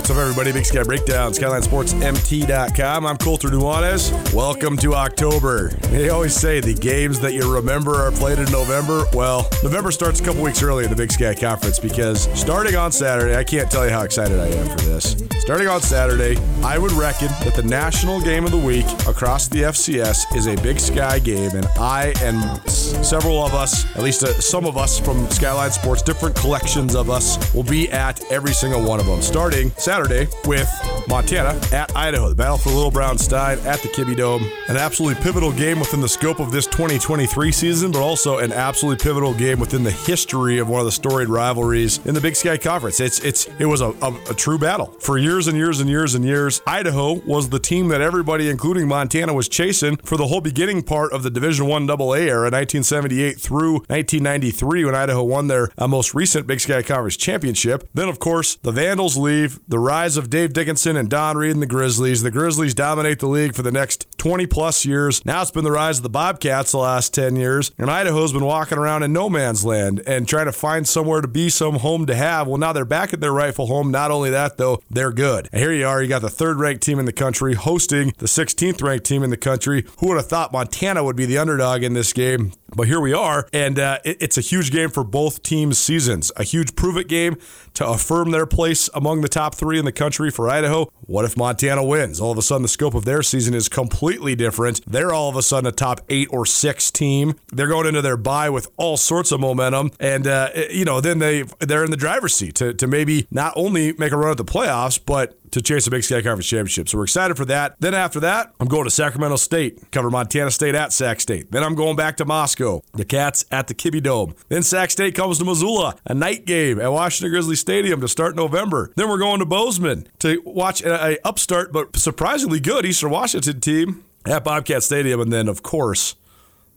what's up, everybody? Big Sky Breakdown, SkylineSportsMT.com. I'm Colter Nuanez. Welcome to October. They always say the games that you remember are played in November. Well, November starts a couple weeks early in the Big Sky Conference because starting on Saturday, I can't tell you how excited I am for this. Starting on Saturday, I would reckon that the national game of the week across the FCS is a Big Sky game, and I and several of us, at least uh, some of us from Skyline Sports, different collections of us, will be at every single one of them. Starting Saturday with Montana at Idaho, the battle for Little Brown Stein at the Kibbie Dome. An absolutely pivotal game within the scope of this 2023 season, but also an absolutely pivotal game within the history of one of the storied rivalries in the Big Sky Conference. It's it's it was a, a, a true battle for years and years and years and years. Idaho was the team that everybody, including Montana, was chasing for the whole beginning part of the Division One AA era, 1978 through 1993, when Idaho won their uh, most recent Big Sky Conference championship. Then, of course, the Vandals leave. The rise of Dave Dickenson and Don Read and the Grizzlies. The Grizzlies dominate the league for the next 20 plus years. Now it's been the rise of the Bobcats the last 10 years, and Idaho's been walking around in no man's land and trying to find somewhere to be, some home to have. Well, now they're back at their rightful home. Not only that, though, they're good. And here you are. You got the third ranked team in the country hosting the 16th ranked team in the country. Who would have thought Montana would be the underdog in this game? But here we are, and uh, it, it's a huge game for both teams' seasons. A huge prove it game to affirm their place among the top three in the country for Idaho. What if Montana wins? All of a sudden, the scope of their season is completely different. They're all of a sudden a top eight or six team. They're going into their bye with all sorts of momentum, and uh, you know, then they they're in the driver's seat to, to maybe not only make a run at the playoffs, but to chase a Big Sky Conference championship. So we're excited for that. Then after that, I'm going to Sacramento State, cover Montana State at Sac State. Then I'm going back to Moscow, the Cats at the Kibbie Dome. Then Sac State comes to Missoula, a night game at Washington Grizzly Stadium to start November. Then we're going to Bozeman to watch a upstart but surprisingly good Eastern Washington team at Bobcat Stadium. And then, of course,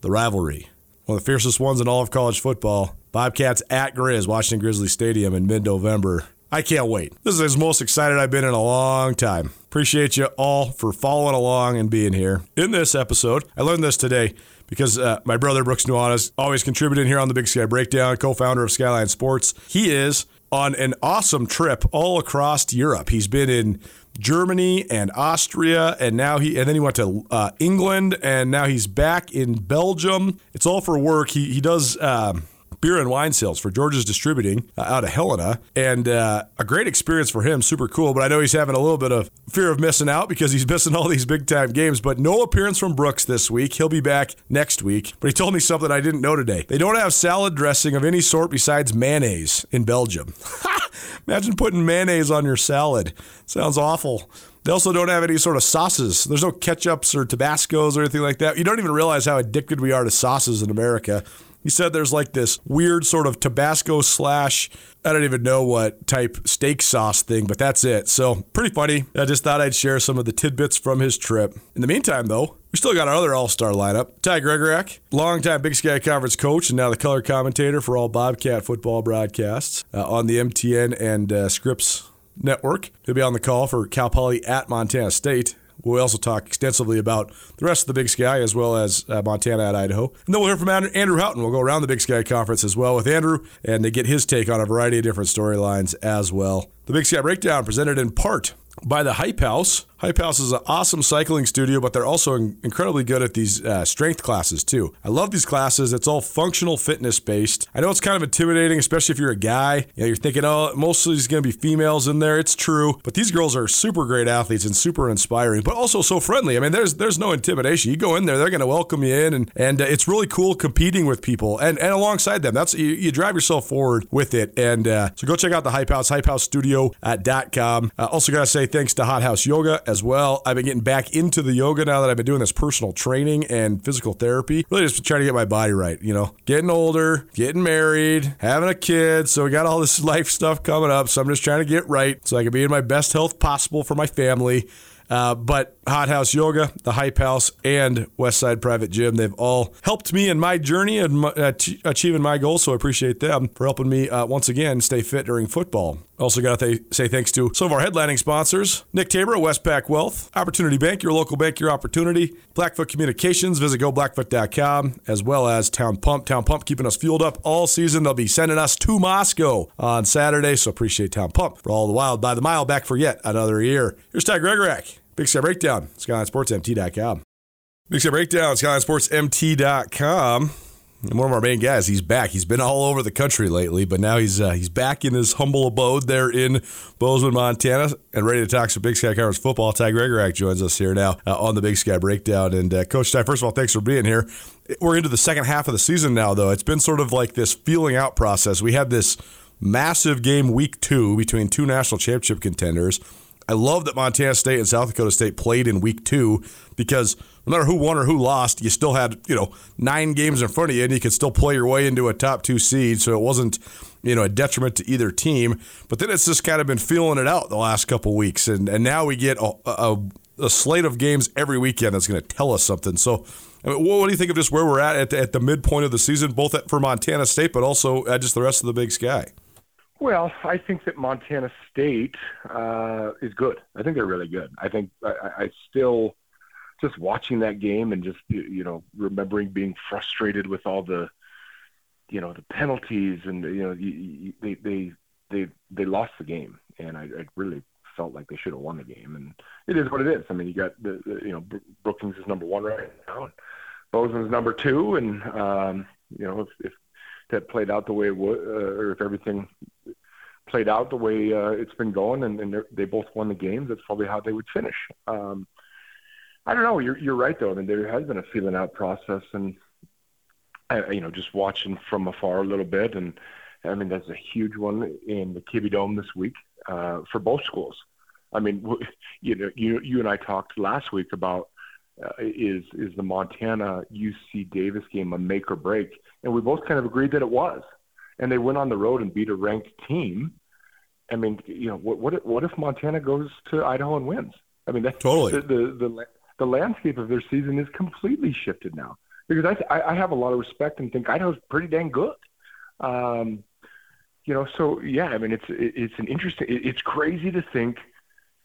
the rivalry. One of the fiercest ones in all of college football. Bobcats at Grizz, Washington Grizzly Stadium in mid November. I can't wait. This is the most excited I've been in a long time. Appreciate you all for following along and being here. In this episode, I learned this today because uh, my brother Brooks Nuanez always contributing here on the Big Sky Breakdown, co-founder of Skyline Sports. He is on an awesome trip all across Europe. He's been in Germany and Austria, and now he and then he went to uh, England, and now he's back in Belgium. It's all for work. He he does. Um, beer and wine sales for George's Distributing uh, out of Helena, and uh, a great experience for him. Super cool, but I know he's having a little bit of fear of missing out because he's missing all these big time games. But no appearance from Brooks this week. He'll be back next week. But he told me something I didn't know today. They don't have salad dressing of any sort besides mayonnaise in Belgium. Imagine putting mayonnaise on your salad. Sounds awful. They also don't have any sort of sauces. There's no ketchups or Tabascos or anything like that. You don't even realize how addicted we are to sauces in America. He said there's like this weird sort of Tabasco slash, I don't even know what type steak sauce thing, but that's it. So pretty funny. I just thought I'd share some of the tidbits from his trip. In the meantime, though, we still got our other all star lineup. Ty Gregorak, longtime Big Sky Conference coach and now the color commentator for all Bobcat football broadcasts uh, on the MTN and uh, Scripps network. He'll be on the call for Cal Poly at Montana State. We'll also talk extensively about the rest of the Big Sky as well as uh, Montana and Idaho. And then we'll hear from Andrew Houghton. We'll go around the Big Sky Conference as well with Andrew and to get his take on a variety of different storylines as well. The Big Sky Breakdown presented in part by the Hype House. Hype House is an awesome cycling studio, but they're also incredibly good at these uh, strength classes too. I love these classes. It's all functional fitness based. I know it's kind of intimidating, especially if you're a guy. You know, you're thinking, oh, mostly there's going to be females in there. It's true, but these girls are super great athletes and super inspiring, but also so friendly. I mean, there's there's no intimidation. You go in there, they're going to welcome you in, and and uh, it's really cool competing with people and and alongside them. That's you, you drive yourself forward with it. And uh, so go check out the Hype House, HypeHouseStudio.com. Uh, also, gotta say thanks to Hot House Yoga as well. I've been getting back into the yoga now that I've been doing this personal training and physical therapy. Really just trying to get my body right, you know. Getting older, getting married, having a kid, so we got all this life stuff coming up. So I'm just trying to get right so I can be in my best health possible for my family. Uh, but Hot House Yoga, the Hype House, and Westside Private Gym. They've all helped me in my journey and uh, achieving my goals, so I appreciate them for helping me uh, once again stay fit during football. Also, got to th- say thanks to some of our headlining sponsors Nick Tabor, at Westpac Wealth, Opportunity Bank, your local bank, your opportunity, Blackfoot Communications, visit goblackfoot.com, as well as Town Pump. Town Pump keeping us fueled up all season. They'll be sending us to Moscow on Saturday, so appreciate Town Pump for all the wild by the mile back for yet another year. Here's Ty Gregorak. Big Sky Breakdown, SkylineSportsMT.com. Big Sky Breakdown, SkylineSportsMT.com. And one of our main guys, he's back. He's been all over the country lately, but now he's uh, he's back in his humble abode there in Bozeman, Montana, and ready to talk some Big Sky Conference football. Ty Gregorak joins us here now uh, on the Big Sky Breakdown. And uh, Coach Ty, first of all, thanks for being here. We're into the second half of the season now, though. It's been sort of like this feeling out process. We had this massive game week two between two national championship contenders. I love that Montana State and South Dakota State played in week two because no matter who won or who lost, you still had, you know, nine games in front of you and you could still play your way into a top two seed. So it wasn't, you know, a detriment to either team. But then it's just kind of been feeling it out the last couple weeks. And, and now we get a, a, a slate of games every weekend that's going to tell us something. So, I mean, what do you think of just where we're at at the, at the midpoint of the season, both for Montana State, but also at just the rest of the Big Sky? Well, I think that Montana State uh, is good. I think they're really good. I think I, I still just watching that game and just you know remembering being frustrated with all the you know the penalties and you know they they they they lost the game and I, I really felt like they should have won the game and it is what it is. I mean you got the, the you know Brookings is number one right now and Bozeman's number two and um, you know if, if that played out the way it would, uh, or if everything played out the way uh, it's been going, and, and they both won the games, that's probably how they would finish. Um, I don't know. You're you're right though. I mean, there has been a feeling out process, and I, you know, just watching from afar a little bit, and I mean, that's a huge one in the Kibbie Dome this week uh, for both schools. I mean, you know, you you and I talked last week about uh, is is the Montana UC Davis game a make or break, and we both kind of agreed that it was. And they went on the road and beat a ranked team. I mean, you know, what what if, what if Montana goes to Idaho and wins? I mean, that's totally the the the, the landscape of their season is completely shifted now because I I have a lot of respect and think Idaho's pretty dang good. Um, you know, so yeah, I mean, it's it's an interesting. It's crazy to think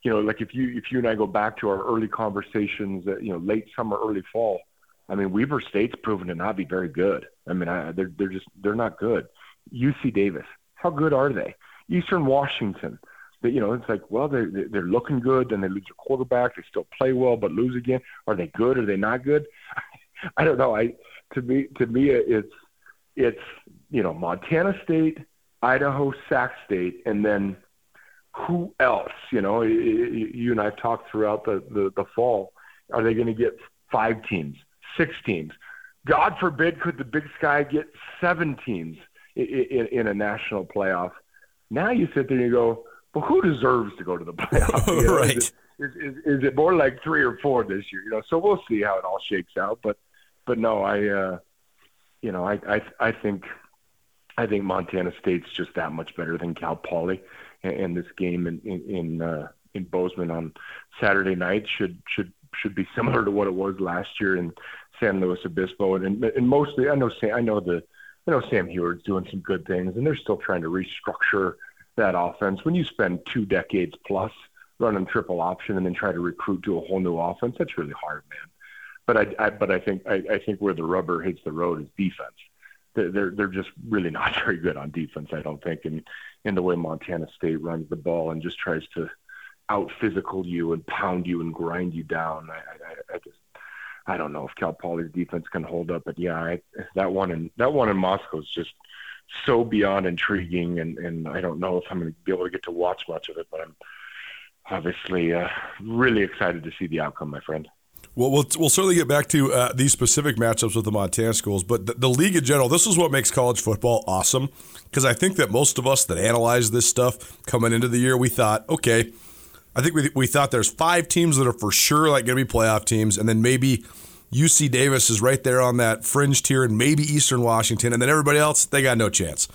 you know, like if you if you and I go back to our early conversations, uh, you know, late summer, early fall, I mean, Weber State's proven to not be very good. I mean, I, they're they're just they're not good. UC Davis, how good are they? Eastern Washington, they, you know, it's like, well, they're they're looking good, and they lose their quarterback. They still play well, but lose again. Are they good? Are they not good? I don't know. I to me to me it's it's you know Montana State, Idaho, Sac State, and then who else? You know, you and I've talked throughout the, the, the fall. Are they going to get five teams, six teams? God forbid, could the Big Sky get seven teams in, in, in a national playoff? Now you sit there and you go, well, who deserves to go to the playoff? You know, right. Is it, is, is, is it more like three or four this year? You know, so we'll see how it all shakes out. But, but no, I, uh, you know, I, I, I think, I think Montana State's just that much better than Cal Poly and this game in in in, uh, in Bozeman on Saturday night should should should be similar to what it was last year in San Luis Obispo, and and mostly I know I know the I know Sam Huard's doing some good things, and they're still trying to restructure that offense. When you spend two decades plus running triple option and then try to recruit to a whole new offense, that's really hard, man. But I, I but I think I, I think where the rubber hits the road is defense they're they're just really not very good on defense. I don't think, and in the way Montana State runs the ball and just tries to out physical you and pound you and grind you down. I, I, I just I don't know if Cal Poly's defense can hold up, but yeah, I, that one in that one in Moscow is just so beyond intriguing, and and I don't know if I'm going to be able to get to watch much of it, but I'm obviously uh, really excited to see the outcome, my friend. Well, we'll, we'll certainly get back to uh, these specific matchups with the Montana schools, but the, the, league in general, this is what makes college football awesome. Because I think that most of us that analyze this stuff coming into the year, we thought, okay, I think we, we thought there's five teams that are for sure like going to be playoff teams, and then maybe UC Davis is right there on that fringe tier, and maybe Eastern Washington, and then everybody else, they got no chance.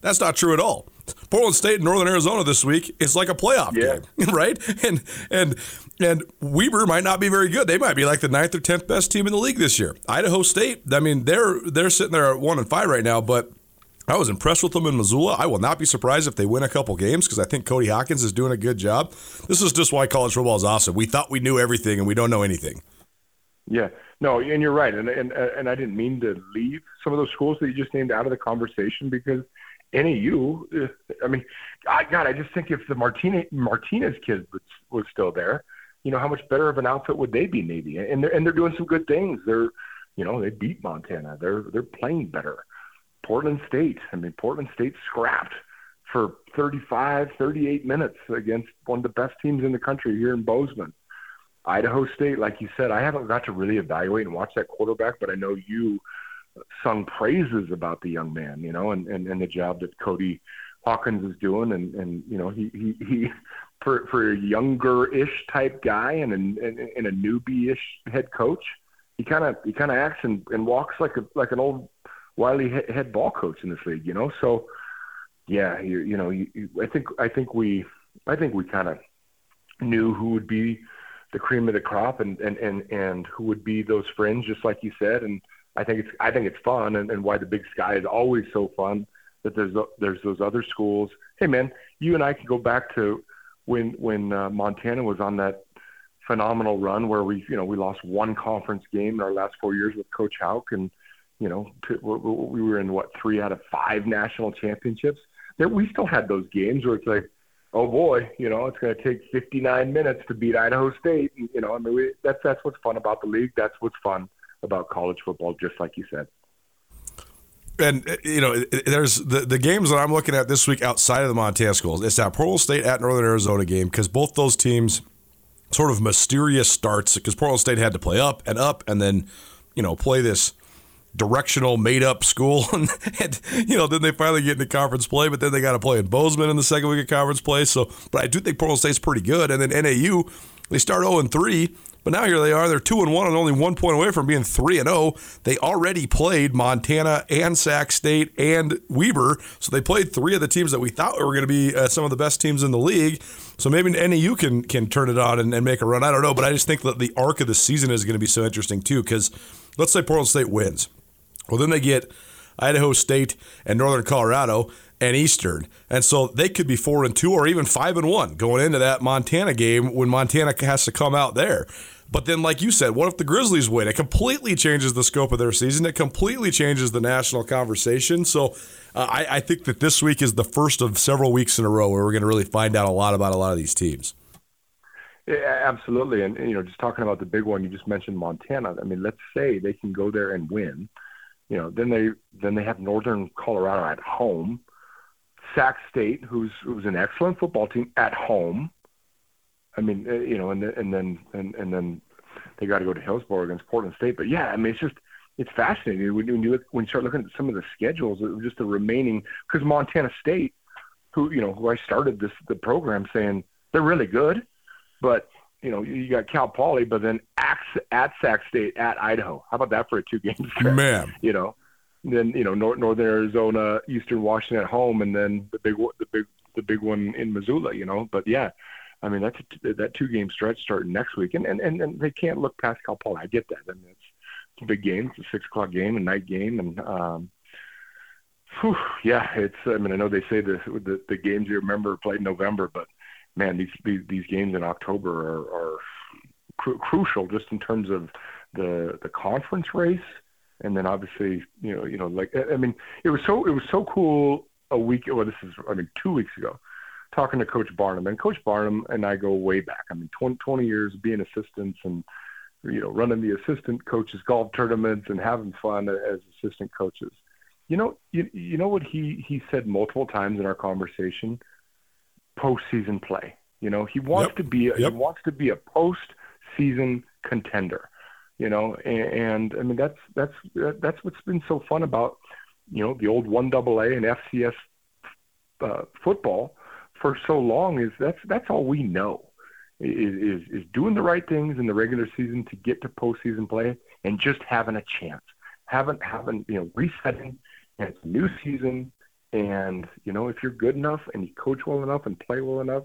That's not true at all. Portland State and Northern Arizona this week is like a playoff yeah. game, right? And and and Weber might not be very good. They might be like the ninth or tenth best team in the league this year. Idaho State, I mean, they're they're sitting there at one and five right now, but I was impressed with them in Missoula. I will not be surprised if they win a couple games because I think Cody Hawkins is doing a good job. This is just why college football is awesome. We thought we knew everything and we don't know anything. Yeah, no, and you're right, and and and I didn't mean to leave some of those schools that you just named out of the conversation because NAU. I mean, I, God, I just think if the Martinez Martinez kid was was still there, you know, how much better of an outfit would they be, maybe? And they're and they're doing some good things. They're, you know, they beat Montana. They're they're playing better. Portland State. I mean, Portland State scrapped for 35, 38 minutes against one of the best teams in the country here in Bozeman. Idaho State, like you said, I haven't got to really evaluate and watch that quarterback, but I know you sung praises about the young man, you know, and, and, and the job that Cody Hawkins is doing. And, and you know, he, he, he for, for a younger-ish type guy and, and, and a newbie-ish head coach, he kind of he kind of acts and, and walks like a like an old wily head ball coach in this league, you know. So, yeah, you, you know, you, you, I think I think we I think we kind of knew who would be the cream of the crop and and and and who would be those fringe, just like you said. And I think it's I think it's fun, and, and why the Big Sky is always so fun. That there's there's those other schools. Hey man, you and I can go back to when when uh, Montana was on that phenomenal run where we you know we lost one conference game in our last four years with Coach Hauck, and you know we were in what three out of five national championships. That we still had those games where it's like oh boy, you know, it's going to take 59 minutes to beat Idaho State. You know, I mean, we, that's that's what's fun about the league. That's what's fun about college football, just like you said. And eh, you know, eh, eh, there's the, the games that I'm looking at this week outside of the Montana schools. It's that Portland State at Northern Arizona game because both those teams sort of mysterious starts because Portland State had to play up and up and then you know play this directional made up school. And, you know then they finally get into conference play but then they got to play in Bozeman in the second week of conference play. So but I do think Portland State's pretty good. And then NAU they start 0 and 3 but now here they are. They're 2 and 1 and only 1 point away from being 3 and 0 they already played Montana and Sac State and Weber. So they played three of the teams that we thought were going to be uh, some of the best teams in the league. So maybe NAU can can turn it on and, and make a run. I don't know but I just think that the arc of the season is going to be so interesting too cuz let's say Portland State wins well, then they get Idaho State and Northern Colorado and Eastern. And so they could be four and two or even five and one going into that Montana game when Montana has to come out there. But then, like you said, what if the Grizzlies win? It completely changes the scope of their season. It completely changes the national conversation. So uh, I, I think that this week is the first of several weeks in a row where we're going to really find out a lot about a lot of these teams. Yeah, absolutely. And, you know, just talking about the big one, you just mentioned Montana. I mean, let's say they can go there and win you know, then they then they have Northern Colorado at home, Sac State, who's who's an excellent football team at home. I mean, uh, you know, and and then and, and then they got to go to Hillsboro against Portland State. But yeah, I mean, it's just it's fascinating when, when you look when you start looking at some of the schedules, just the remaining because Montana State, who you know, who I started this the program saying they're really good, but you know, you got Cal Poly, but then at, at Sac State, at Idaho. How about that for a two game stretch? Man, you know, then you know North, Northern Arizona, Eastern Washington at home, and then the big the big the big one in Missoula. You know, but yeah, I mean that's a, that two game stretch starting next week, and, and and and they can't look past Cal Poly. I get that. I mean, it's, it's a big game. It's a six o'clock game, a night game, and um, whew, yeah, it's. I mean, I know they say the the, the games you remember played in November, but man, these these, these games in October are, are cru- crucial just in terms of the the conference race, and then obviously you know you know like I mean it was so it was so cool a week well this is I mean two weeks ago talking to Coach Barnum. And Coach Barnum and I go way back. I mean 20, 20 years being assistants and you know running the assistant coaches golf tournaments and having fun as assistant coaches. You know you you know what he he said multiple times in our conversation postseason play. You know, he wants yep. to be a, yep. he wants to be a postseason contender. You know, and, and I mean that's that's that's what's been so fun about you know the old one double A and FCS uh, football for so long is that's that's all we know is, is is doing the right things in the regular season to get to postseason play and just having a chance, having having you know resetting and it's a new season And you know, if you're good enough and you coach well enough and play well enough,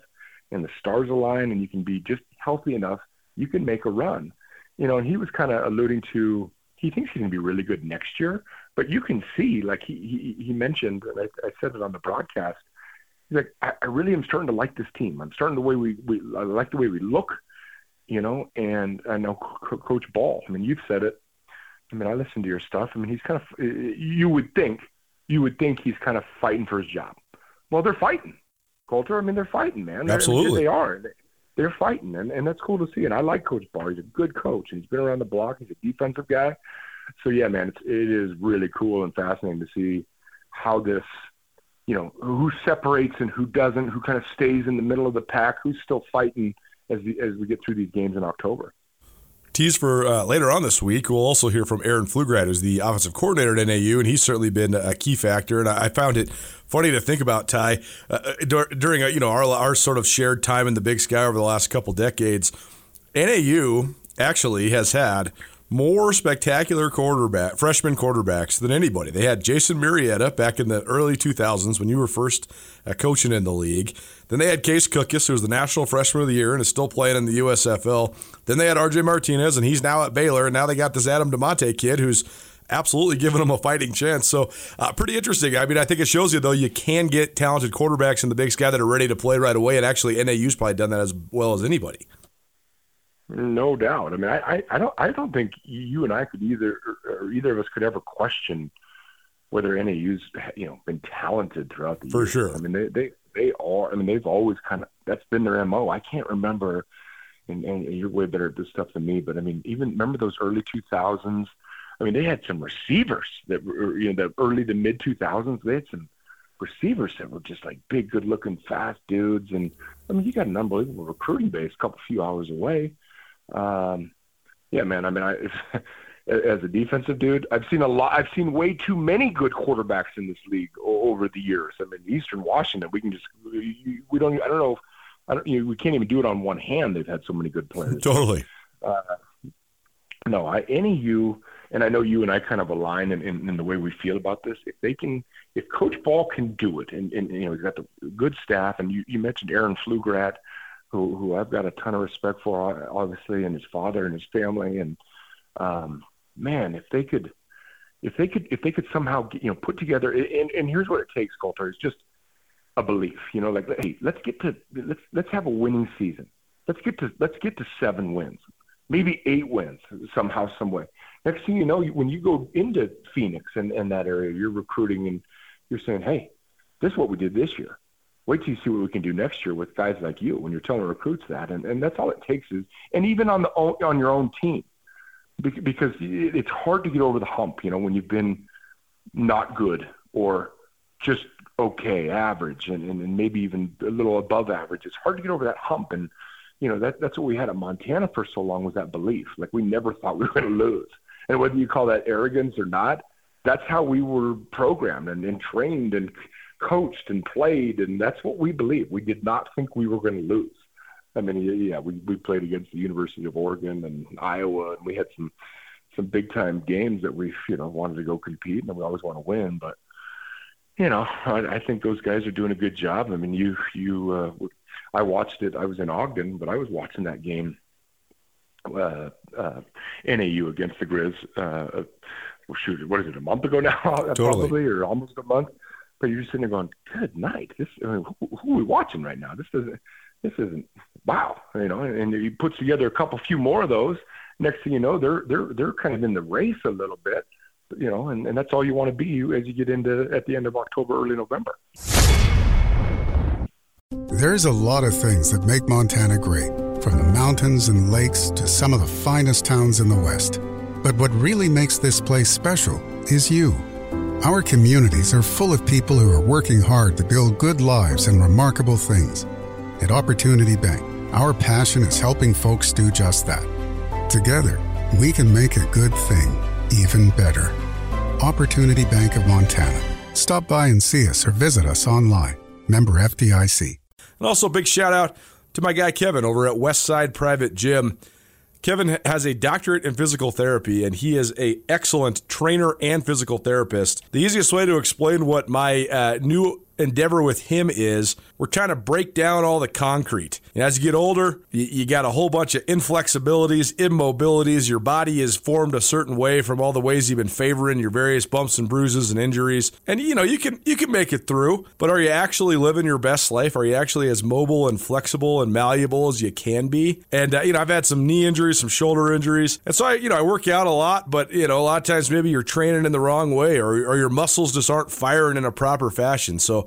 and the stars align and you can be just healthy enough, you can make a run. You know, and he was kind of alluding to he thinks he's going to be really good next year, but you can see, like he he, he mentioned, and I, I said it on the broadcast. He's like, I, I really am starting to like this team. I'm starting the way we, we I like the way we look, you know. And I know Coach Ball. I mean, you've said it. I mean, I listen to your stuff. I mean, he's kind of. You would think, you would think he's kind of fighting for his job. Well, they're fighting, Colter. I mean, they're fighting, man. Absolutely, they are. They're fighting, and, and that's cool to see. And I like Coach Ball. He's a good coach, and he's been around the block. He's a defensive guy. So yeah, man, it's, it is really cool and fascinating to see how this, you know, who separates and who doesn't, who kind of stays in the middle of the pack, who's still fighting as the, as we get through these games in October tease for uh, later on this week. We'll also hear from Aaron Pflugrad, who's the offensive coordinator at NAU, and he's certainly been a key factor. And I found it funny to think about Ty uh, uh during uh, you know our our sort of shared time in the Big Sky over the last couple decades. NAU actually has had more spectacular quarterback freshman quarterbacks than anybody. They had Jason Murrietta back in the early 2000s when you were first uh, coaching in the league. Then they had Case Cookus, who was the National Freshman of the Year and is still playing in the USFL. Then they had RJ Martinez, and he's now at Baylor. And now they got this Adam Damante kid who's absolutely giving them a fighting chance. So, uh, pretty interesting. I mean, I think it shows you, though, you can get talented quarterbacks in the Big Sky that are ready to play right away. And actually, NAU's probably done that as well as anybody. No doubt. I mean, I, I, I don't I don't think you and I could either or either of us could ever question whether any NAU's you know been talented throughout the for years. sure. I mean, they they they are. I mean, they've always kind of that's been their mo. I can't remember, and, and you're way better at this stuff than me. But I mean, even remember those early 2000s. I mean, they had some receivers that were you know the early to mid 2000s. They had some receivers that were just like big, good-looking, fast dudes, and I mean, you got an unbelievable recruiting base, a couple few hours away. Um, yeah, man. I mean, I as a defensive dude, I've seen a lot. I've seen way too many good quarterbacks in this league over the years. I mean, Eastern Washington, we can just we don't. I don't know. I don't. You know, we can't even do it on one hand. They've had so many good players. totally. Uh, no, I, any you, and I know you and I kind of align in, in, in the way we feel about this. If they can, if Coach Ball can do it, and, and you know he's got the good staff, and you, you mentioned Aaron Pflugrad who who I've got a ton of respect for, obviously, and his father and his family. And um, man, if they could, if they could, if they could somehow, get, you know, put together. And, and here's what it takes, Colter. It's just a belief. You know, like hey, let's get to let's let's have a winning season. Let's get to let's get to seven wins, maybe eight wins somehow, some way. Next thing you know, when you go into Phoenix and, and that area, you're recruiting and you're saying, hey, this is what we did this year wait till you see what we can do next year with guys like you when you're telling recruits that and, and that's all it takes is and even on the on your own team because it's hard to get over the hump you know when you've been not good or just okay average and, and, and maybe even a little above average. It's hard to get over that hump and you know that that's what we had at montana for so long was that belief. Like we never thought we were going to lose. And whether you call that arrogance or not that's how we were programmed and, and trained and coached and played, and that's what we believe. We did not think we were going to lose. I mean, yeah, we we played against the University of Oregon and Iowa, and we had some some big time games that we you know wanted to go compete, and we always want to win. But you know, I, I think those guys are doing a good job. I mean, you you uh, I watched it. I was in Ogden, but I was watching that game. Uh, uh, NAU against the Grizz. Uh, shoot, what is it? A month ago now, totally. probably, or almost a month but you're sitting there going, "Good night." This, I mean, who, who are we watching right now? This doesn't, this isn't. Wow, you know. And, and he puts together a couple, few more of those. Next thing you know, they're they're they're kind of in the race a little bit, you know. And, and that's all you want to be as you get into at the end of October, early November. There's a lot of things that make Montana great, from the mountains and lakes to some of the finest towns in the West. But what really makes this place special is you. Our communities are full of people who are working hard to build good lives and remarkable things. At Opportunity Bank, our passion is helping folks do just that. Together, we can make a good thing even better. Opportunity Bank of Montana. Stop by and see us or visit us online. Member FDIC. And also, a big shout out to my guy Kevin over at Westside Private Gym. Kevin has a doctorate in physical therapy, and he is a excellent trainer and physical therapist. The easiest way to explain what my uh, new endeavor with him is we're trying to break down all the concrete. And as you get older, you, you, got a whole bunch of inflexibilities, immobilities. Your body is formed a certain way from all the ways you've been favoring your various bumps and bruises and injuries. And you know, you can you can make it through, but are you actually living your best life? Are you actually as mobile and flexible and malleable as you can be? And uh, you know, I've had some knee injuries, some shoulder injuries. And so I, you know, I work out a lot, but you know, a lot of times maybe you're training in the wrong way or, or your muscles just aren't firing in a proper fashion. So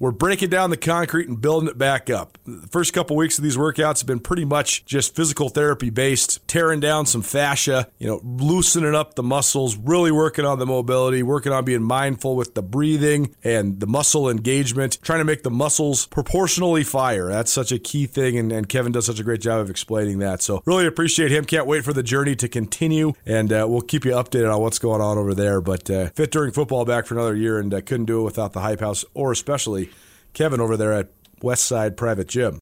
we're breaking down the concrete and building it back up. The first couple weeks of these workouts have been pretty much just physical therapy based, tearing down some fascia, you know, loosening up the muscles, really working on the mobility, working on being mindful with the breathing and the muscle engagement, trying to make the muscles proportionally fire. That's such a key thing, and, and Kevin does such a great job of explaining that. So, really appreciate him. Can't wait for the journey to continue, and uh, we'll keep you updated on what's going on over there. But uh, fit during football back for another year, and uh, couldn't do it without the Hype House, or especially Kevin over there at Westside Private Gym.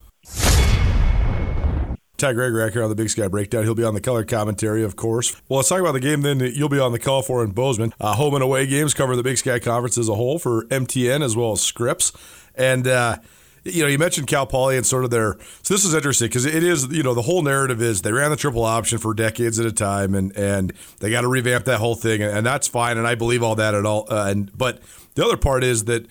Ty Gregorak here on the Big Sky Breakdown. He'll be on the color commentary, of course. Well, let's talk about the game then that you'll be on the call for in Bozeman. Uh, home and away games cover the Big Sky Conference as a whole for MTN as well as Scripps. And, uh, you know, you mentioned Cal Poly and sort of their. So this is interesting because it is, you know, the whole narrative is they ran the triple option for decades at a time, and and they got to revamp that whole thing, and, and, that's fine, and I believe all that at all. Uh, and but the other part is that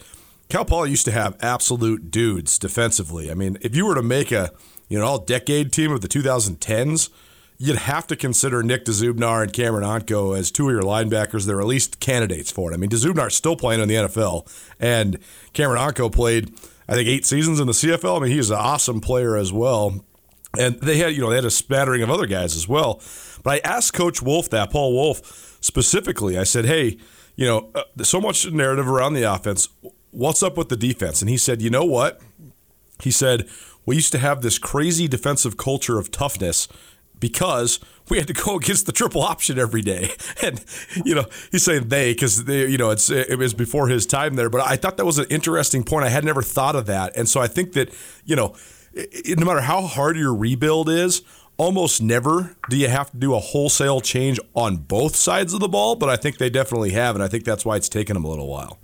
Cal Poly used to have absolute dudes defensively. I mean, if you were to make a you know all decade team of the 2010s, you'd have to consider Nick Dzubnar and Cameron Ontko as two of your linebackers. They're at least candidates for it. I mean, DeZubnar's still playing in the NFL, and Cameron Ontko played, I think, eight seasons in the CFL. I mean, he's an awesome player as well. And they had, you know, they had a spattering of other guys as well. But I asked Coach Wulff that, Paul Wulff specifically. I said, hey, you know, uh, so much narrative around the offense what's up with the defense? And he said, you know what? He said, we used to have this crazy defensive culture of toughness because we had to go against the triple option every day. And, you know, he's saying they because, you know, it's it was before his time there. But I thought that was an interesting point. I had never thought of that. And so I think that, you know, no matter how hard your rebuild is, almost never do you have to do a wholesale change on both sides of the ball. But I think they definitely have. And I think that's why it's taken them a little while.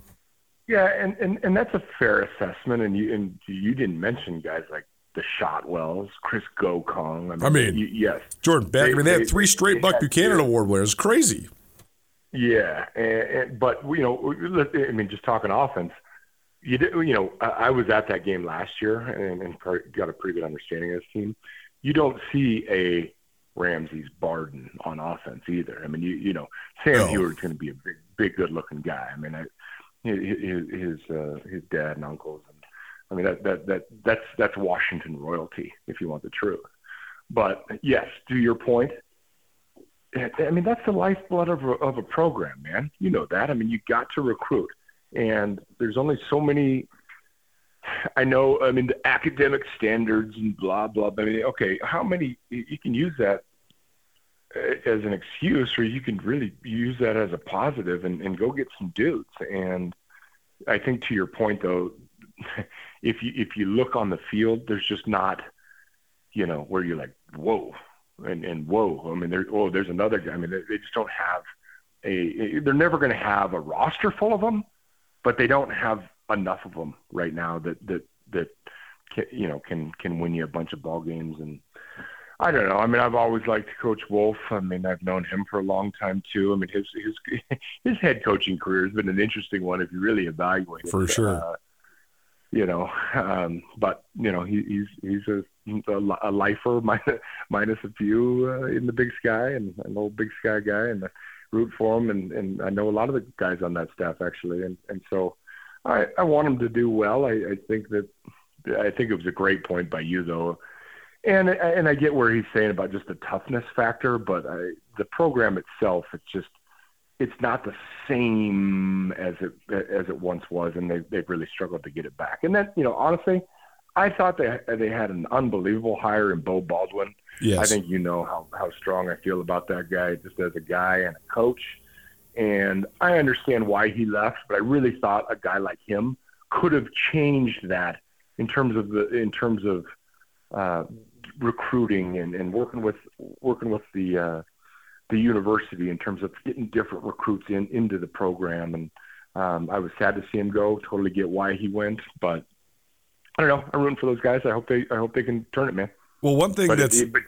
Yeah, and, and, and that's a fair assessment. And you and you didn't mention guys like the Shotwells, Chris Gocong. I mean, I mean you, yes, Jordan Beck. They, I mean, they, they had three straight Buck Buchanan Award winners. Crazy. Yeah, and, and, but you know, I mean, just talking offense, you did, you know, I, I was at that game last year and, and got a pretty good understanding of this team. You don't see a Ramses Barden on offense either. I mean, you you know, Sam no. Huard's going to be a big, big, good-looking guy. I mean, I, his his, uh, his dad and uncles, and I mean that that that that's that's Washington royalty, if you want the truth. But yes, to your point, I mean that's the lifeblood of a, of a program, man. You know that. I mean you got to recruit, and there's only so many. I know. I mean the academic standards and blah blah. I mean, okay, how many you can use that as an excuse, or you can really use that as a positive and, and go get some dudes. And I think to your point, though, if you if you look on the field, there's just not, you know, where you're like, whoa, and and whoa. I mean, there, oh, there's another guy. I mean, they, they just don't have a. They're never going to have a roster full of them, but they don't have enough of them right now that that that can, you know can can win you a bunch of ball games and I don't know. I mean, I've always liked Coach Wulff. I mean, I've known him for a long time too. I mean, his his his head coaching career has been an interesting one if you really evaluate it. for it. sure. Uh, you know, um, but you know, he, he's he's a a, a lifer minus, minus a few uh, in the Big Sky, and an old Big Sky guy, and I root for him. And and I know a lot of the guys on that staff actually, and and so I I want him to do well. I, I think that I think it was a great point by you though and and I get where he's saying about just the toughness factor, but I, the program itself, it's just it's not the same as it as it once was, and they they've really struggled to get it back. And then you know, honestly, I thought they they had an unbelievable hire in Beau Baldwin. Yes. I think you know how how strong I feel about that guy, just as a guy and a coach. And I understand why he left, but I really thought a guy like him could have changed that in terms of the in terms of uh, recruiting and, and working with working with the uh, the university in terms of getting different recruits in into the program. And um, I was sad to see him go. Totally get why he went, but I don't know. I'm rooting for those guys. I hope they I hope they can turn it, man. Well, one thing but that's it, but,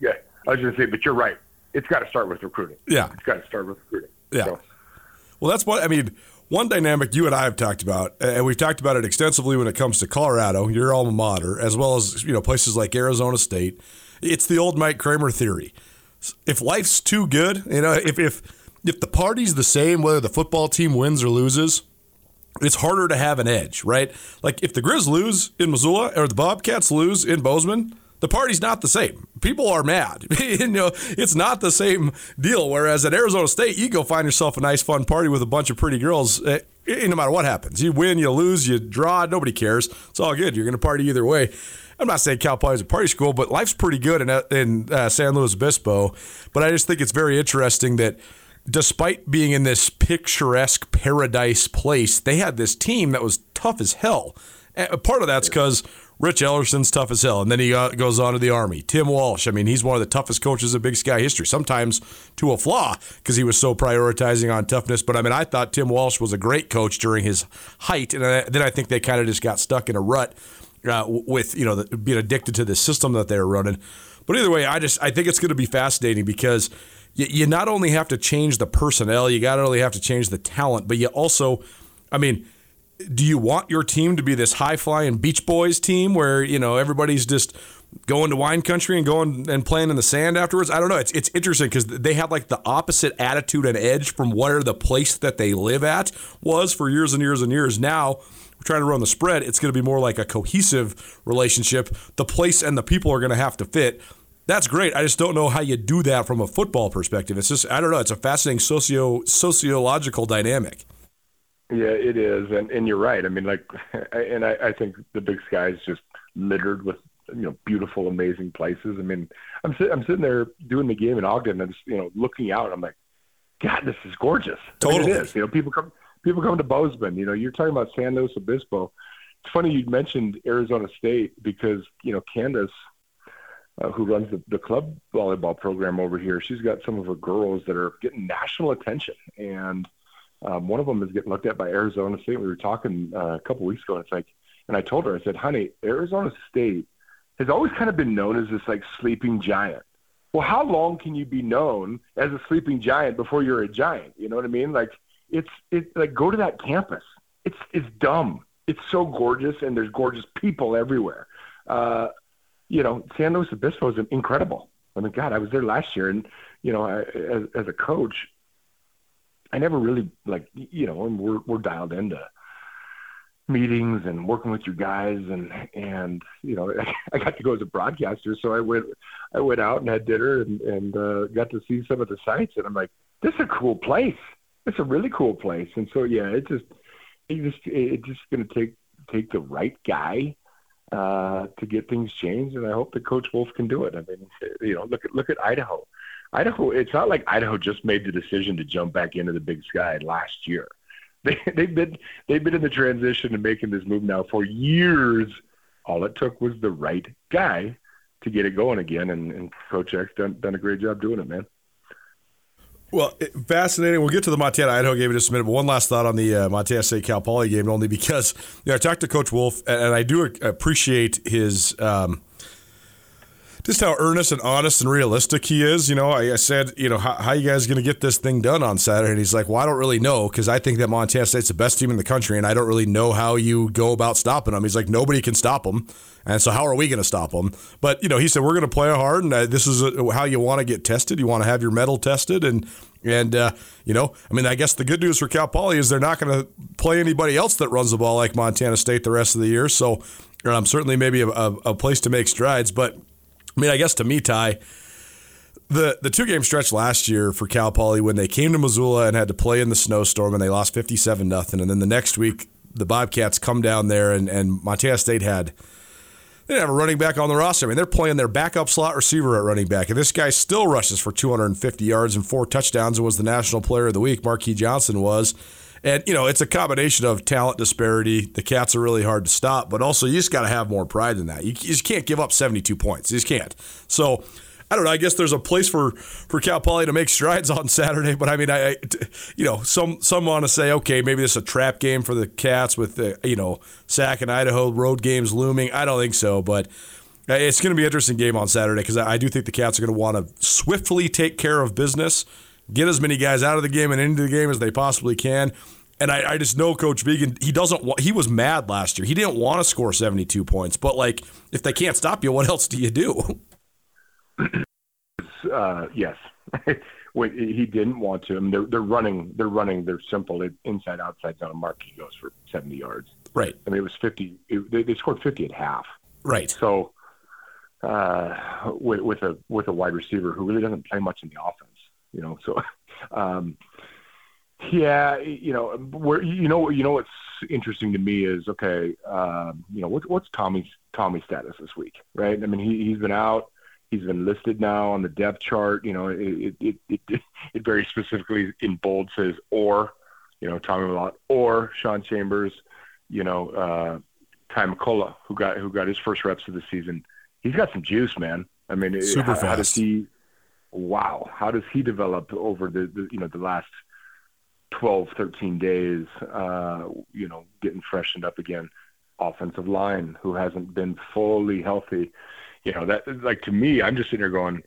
yeah, I was going to say, but you're right. It's got to start with recruiting. Yeah, it's got to start with recruiting. Yeah. So. Well, that's what I mean. One dynamic you and I have talked about, and we've talked about it extensively when it comes to Colorado, your alma mater, as well as you know places like Arizona State. It's the old Mike Kramer theory. If life's too good, you know, if if if the party's the same, whether the football team wins or loses, it's harder to have an edge, right? Like if the Grizz lose in Missoula or the Bobcats lose in Bozeman, the party's not the same. People are mad. you know, it's not the same deal. Whereas at Arizona State, you go find yourself a nice, fun party with a bunch of pretty girls. Eh, eh, no matter what happens, you win, you lose, you draw, nobody cares. It's all good. You're going to party either way. I'm not saying Cal Poly is a party school, but life's pretty good in, in uh, San Luis Obispo. But I just think it's very interesting that despite being in this picturesque paradise place, they had this team that was tough as hell. And part of that's because Rich Ellerson's tough as hell, and then he goes on to the Army. Tim Walsh, I mean, he's one of the toughest coaches in Big Sky history, sometimes to a flaw because he was so prioritizing on toughness. But I mean, I thought Tim Walsh was a great coach during his height, and then I think they kind of just got stuck in a rut uh, with you know the, being addicted to the system that they were running. But either way, I just I think it's going to be fascinating because you, you not only have to change the personnel, you got to really have to change the talent, but you also, I mean do you want your team to be this high flying Beach Boys team where you know everybody's just going to wine country and going and playing in the sand afterwards? I don't know. It's it's interesting because they have like the opposite attitude and edge from where the place that they live at was for years and years and years. Now we're trying to run the spread. It's going to be more like a cohesive relationship. The place and the people are going to have to fit. That's great. I just don't know how you do that from a football perspective. It's just I don't know. It's a fascinating socio sociological dynamic. Yeah, it is, and and you're right. I mean, like, and I, I think the Big Sky is just littered with you know beautiful, amazing places. I mean, I'm sit, I'm sitting there doing the game in Ogden, and just you know looking out. I'm like, God, this is gorgeous. Totally, I mean, it is. You know, people come people come to Bozeman. You know, you're talking about San Luis Obispo. It's funny you mentioned Arizona State because you know Candace, uh, who runs the, the club volleyball program over here, she's got some of her girls that are getting national attention and um, one of them is getting looked at by Arizona State. We were talking uh, a couple weeks ago. And it's like, and I told her, I said, honey, Arizona State has always kind of been known as this like sleeping giant. Well, how long can you be known as a sleeping giant before you're a giant? You know what I mean? Like it's it's like go to that campus. It's it's dumb. It's so gorgeous, and there's gorgeous people everywhere. Uh, you know, San Luis Obispo is incredible. I mean, God, I was there last year, and you know, I, as, as a coach, I never really like you know, and we're we're dialed into meetings and working with you guys and and you know I got to go as a broadcaster so I went I went out and had dinner and and uh, got to see some of the sites and I'm like this is a cool place. It's a really cool place. And so yeah it just it just it's just going to take take the right guy uh, to get things changed and I hope that Coach Wulff can do it. I mean you know look at look at Idaho Idaho, it's not like Idaho just made the decision to jump back into the Big Sky last year. They, they've been they've been in the transition and making this move now for years. All it took was the right guy to get it going again, and, and Coach Eck's done done a great job doing it, man. Well, fascinating. We'll get to the Montana Idaho game in just a minute, but one last thought on the uh, Montana State Cal Poly game, only because you know, I talked to Coach Wulff, and, I do appreciate his. Um, just how earnest and honest and realistic he is. You know, I, I said, you know, how, how you guys going to get this thing done on Saturday? And he's like, well, I don't really know because I think that Montana State's the best team in the country, and I don't really know how you go about stopping them. He's like, nobody can stop them. And so, how are we going to stop them? But, you know, he said, we're going to play hard, and uh, this is a, how you want to get tested. You want to have your metal tested. And, and uh, you know, I mean, I guess the good news for Cal Poly is they're not going to play anybody else that runs the ball like Montana State the rest of the year. So, um, certainly maybe a, a, a place to make strides. But, I mean, I guess to me, Ty, the the two game stretch last year for Cal Poly when they came to Missoula and had to play in the snowstorm and they lost fifty seven nothing, and then the next week the Bobcats come down there and, and Montana State had they didn't have a running back on the roster. I mean, they're playing their backup slot receiver at running back, and this guy still rushes for 250 yards and four touchdowns and was the national player of the week. Marqui Johnson was. And, you know, it's a combination of talent disparity. The Cats are really hard to stop, but also you just got to have more pride than that. You, just can't give up 72 points. You just can't. So, I don't know. I guess there's a place for for Cal Poly to make strides on Saturday, but I mean, I, you know, some some want to say, okay, maybe this is a trap game for the Cats with the you know Sac and Idaho road games looming. I don't think so, but uh, it's going to be an interesting game on Saturday because I do think the Cats are going to want to swiftly take care of business, get as many guys out of the game and into the game as they possibly can. And I, I just know Coach Vigen, he doesn't want, he was mad last year. He didn't want to score 72 points, but like, if they can't stop you, what else do you do? uh, yes, he didn't want to. I mean, they're they're running they're running they're simple inside outside zone. Marqui goes for seventy yards. Right. I mean, it was fifty. It, they, they scored fifty at half. Right. So uh, with with a with a wide receiver who really doesn't play much in the offense, you know. So um, yeah, you know, where you know you know what's interesting to me is okay, um, you know, what's what's Tommy's Tommy's status this week, right? I mean, he he's been out He's been listed now on the depth chart. You know, it it it, it, it very specifically in bold says or, you know, Tommy Mellott or Sean Chambers, you know, uh, Ty McCullouch, who got who got his first reps of the season. He's got some juice, man. I mean, super how, fast. How does he? Wow, how does he develop over the, the you know the last 12, 13 days? Uh, you know, getting freshened up again. Offensive line, who hasn't been fully healthy you know that like to me, I'm just sitting here going,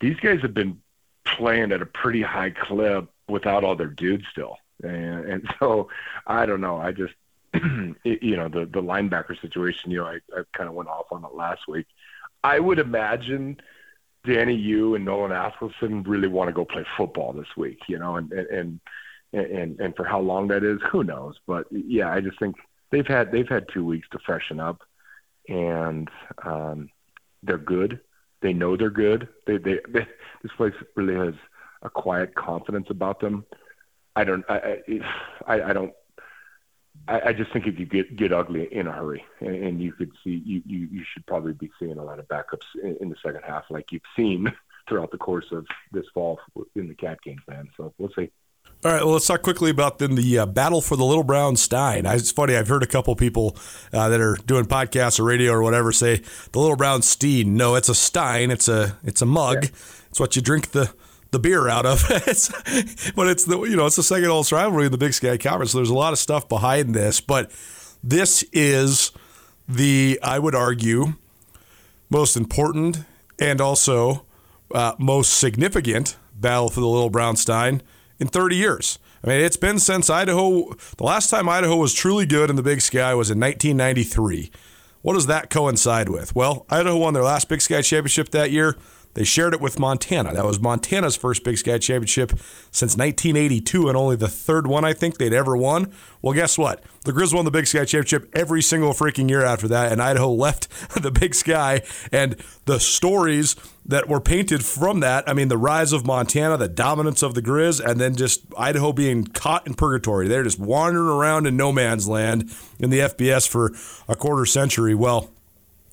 these guys have been playing at a pretty high clip without all their dudes still, and, and so I don't know. I just you know the the linebacker situation. You know, I, I kind of went off on it last week. I would imagine Danny Yu and Nolan Askelson really want to go play football this week. You know, and and and and for how long that is, who knows? But yeah, I just think they've had they've had two weeks to freshen up, and um, they're good. They know they're good. They, they, they this place really has a quiet confidence about them. I don't. I, I, I don't. I, I just think if you get get ugly in a hurry, and, and you could see, you, you you should probably be seeing a lot of backups in, in the second half, like you've seen throughout the course of this fall in the Cat games, man. So we'll see. All right, well, let's talk quickly about then the uh, battle for the Little Brown Stein. It's funny, I've heard a couple people uh, that are doing podcasts or radio or whatever say the Little Brown Stein. No, it's a Stein. It's a it's a mug. Yeah. It's what you drink the the beer out of. it's, but it's the you know it's the second oldest rivalry in the Big Sky Conference. So there's a lot of stuff behind this, but this is the I would argue most important and also uh, most significant battle for the Little Brown Stein in 30 years. I mean, it's been since Idaho. The last time Idaho was truly good in the Big Sky was in 1993. What does that coincide with? Well, Idaho won their last Big Sky championship that year. They shared it with Montana. That was Montana's first Big Sky championship since 1982, and only the third one I think they'd ever won. Well, guess what? The Grizz won the Big Sky championship every single freaking year after that, and Idaho left the Big Sky. And the stories that were painted from that I mean, the rise of Montana, the dominance of the Grizz, and then just Idaho being caught in purgatory. They're just wandering around in no man's land in the FBS for a quarter century. Well,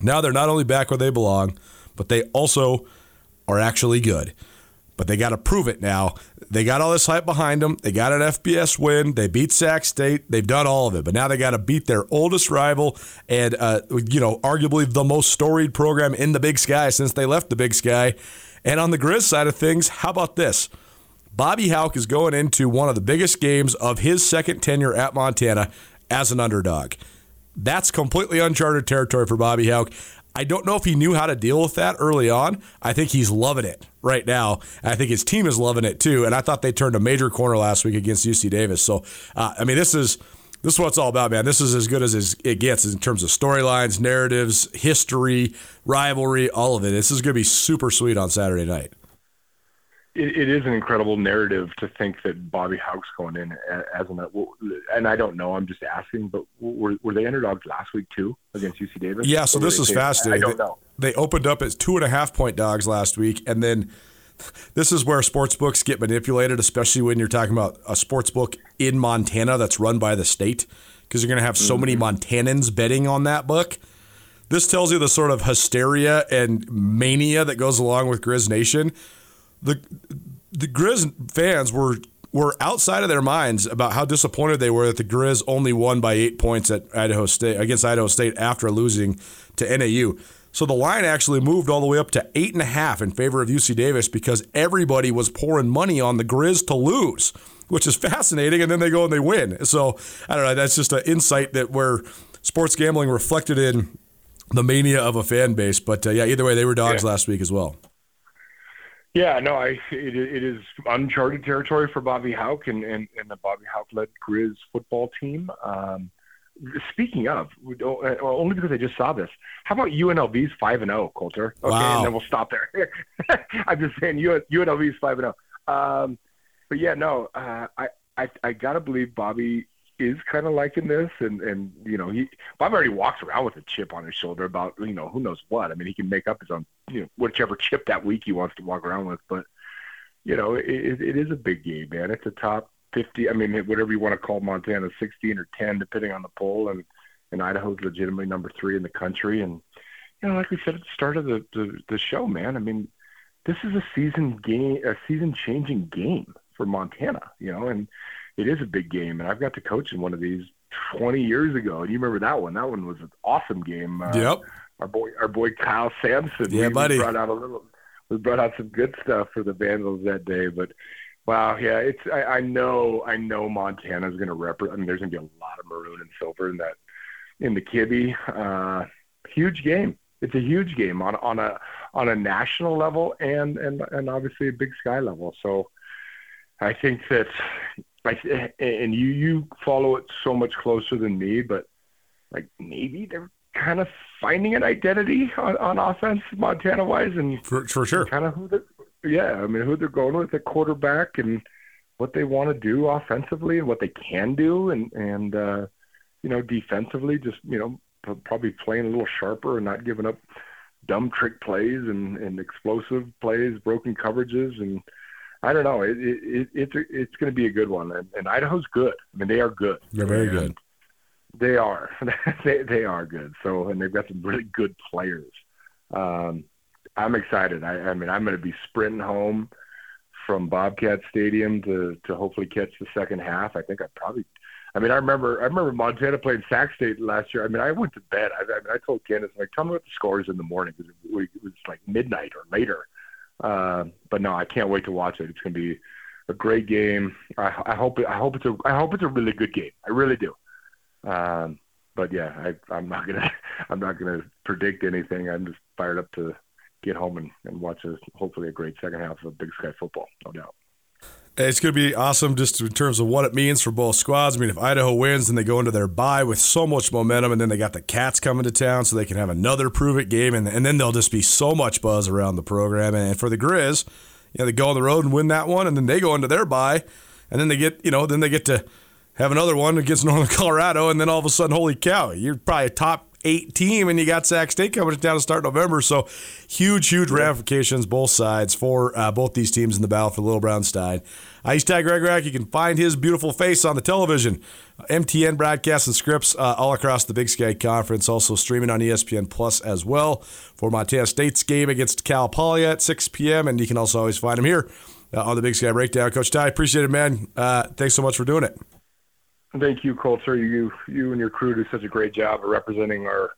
now they're not only back where they belong, but they also are actually good. But they got to prove it now. They got all this hype behind them. They got an FBS win. They beat Sac State. They've done all of it. But now they got to beat their oldest rival and, uh, you know, arguably the most storied program in the Big Sky since they left the Big Sky. And on the Grizz side of things, how about this? Bobby Hauck is going into one of the biggest games of his second tenure at Montana as an underdog. That's completely uncharted territory for Bobby Hauck. I don't know if he knew how to deal with that early on. I think he's loving it right now. I think his team is loving it too. And I thought they turned a major corner last week against UC Davis. So, uh, I mean, this is this is what it's all about, man. This is as good as it gets in terms of storylines, narratives, history, rivalry, all of it. This is going to be super sweet on Saturday night it, it is an incredible narrative to think that Bobby Hauck's going in as an, and I don't know. I'm just asking, but were, were they underdogs last week too against UC Davis? Yeah. So this is fascinating. I don't know. They, they opened up as two and a half point dogs last week, and then this is where sports books get manipulated, especially when you're talking about a sports book in Montana that's run by the state, because you're going to have so mm-hmm. many Montanans betting on that book. This tells you the sort of hysteria and mania that goes along with Grizz Nation the the Grizz fans were were outside of their minds about how disappointed they were that the Grizz only won by eight points at Idaho State against Idaho State after losing to NAU. So the line actually moved all the way up to eight and a half in favor of UC Davis because everybody was pouring money on the Grizz to lose, which is fascinating. And then they go and they win. So I don't know. That's just an insight that where sports gambling reflected in the mania of a fan base. But uh, yeah, either way, they were dogs yeah. last week as well. Yeah, no, I it, it is uncharted territory for Bobby Hauck and, and, and the Bobby Hauck led Grizz football team. Um, speaking of, uh, only because I just saw this, how about UNLV's five and zero, oh, Colter? Okay, wow. and then we'll stop there. I'm just saying UNLV's five and zero. Um, but yeah, no, uh, I I I gotta believe Bobby is kind of liking this, and and you know he Bob already walks around with a chip on his shoulder about you know who knows what. I mean, he can make up his own you know whichever chip that week he wants to walk around with, but you know it, it is a big game, man. It's a top fifty. I mean, whatever you want to call Montana, sixteen or ten, depending on the poll, and and Idaho's legitimately number three in the country. And you know, like we said at the start of the the, the show, man. I mean, this is a season game, a season changing game for Montana. You know, and it is a big game, and I've got to coach in one of these 20 years ago, and you remember that one? That one was an awesome game. Uh, yep. Our boy, our boy Kyle Sampson. Yeah, we, buddy. We brought out a little. We brought out some good stuff for the Vandals that day, but wow, yeah, it's. I, I know, I know Montana's going to represent. I mean, there's going to be a lot of maroon and silver in that in the Kibbie. Uh, huge game. It's a huge game on on a on a national level and and and obviously a Big Sky level. So I think that like and you you follow it so much closer than me, but like maybe they're kind of finding an identity on, on offense, Montana wise, and for, for sure, kind of who they yeah, I mean who they're going with at quarterback and what they want to do offensively and what they can do, and and uh, you know defensively, just you know probably playing a little sharper and not giving up dumb trick plays and, and explosive plays, broken coverages, and I don't know. It, it, it's it's going to be a good one, and, and, Idaho's good. I mean, they are good. They're very good. They are. they they are good. So, and they've got some really good players. Um, I'm excited. I, I mean, I'm going to be sprinting home from Bobcat Stadium to to hopefully catch the second half. I think I probably. I mean, I remember I remember Montana playing Sac State last year. I mean, I went to bed. I, I mean, I told Candace like, "Tell me what the score is in the morning," because it, it was like midnight or later uh, but no, I can't wait to watch it. It's going to be a great game. I, I hope I hope it's a I hope it's a really good game. I really do. Um, but yeah, I, I'm not gonna I'm not gonna predict anything. I'm just fired up to get home and, and watch a hopefully a great second half of Big Sky football, no doubt. It's going to be awesome just in terms of what it means for both squads. I mean, if Idaho wins, then they go into their bye with so much momentum, and then they got the Cats coming to town, so they can have another prove it game, and, and then there'll just be so much buzz around the program. And for the Grizz, you know, they go on the road and win that one, and then they go into their bye, and then they get, you know, then they get to have another one against Northern Colorado, and then all of a sudden, holy cow, you're probably a top eight team, and you got Sac State coming down to start November. So huge, huge ramifications both sides for uh, both these teams in the battle for Little Brown Stein. Ice Tag Gregorak, you can find his beautiful face on the television, MTN broadcasts and Scripps uh, all across the Big Sky Conference. Also streaming on ESPN Plus as well for Montana State's game against Cal Poly at 6 p.m. And you can also always find him here uh, on the Big Sky Breakdown. Coach Ty, appreciate it, man. Uh, thanks so much for doing it. Thank you, Colter. You you and your crew do such a great job of representing our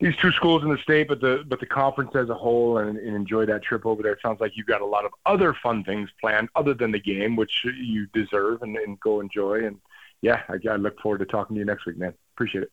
these two schools in the state, but the but the conference as a whole, and, and enjoy that trip over there. It sounds like you've got a lot of other fun things planned other than the game, which you deserve and, and go enjoy. And yeah, I, I look forward to talking to you next week, man. Appreciate it.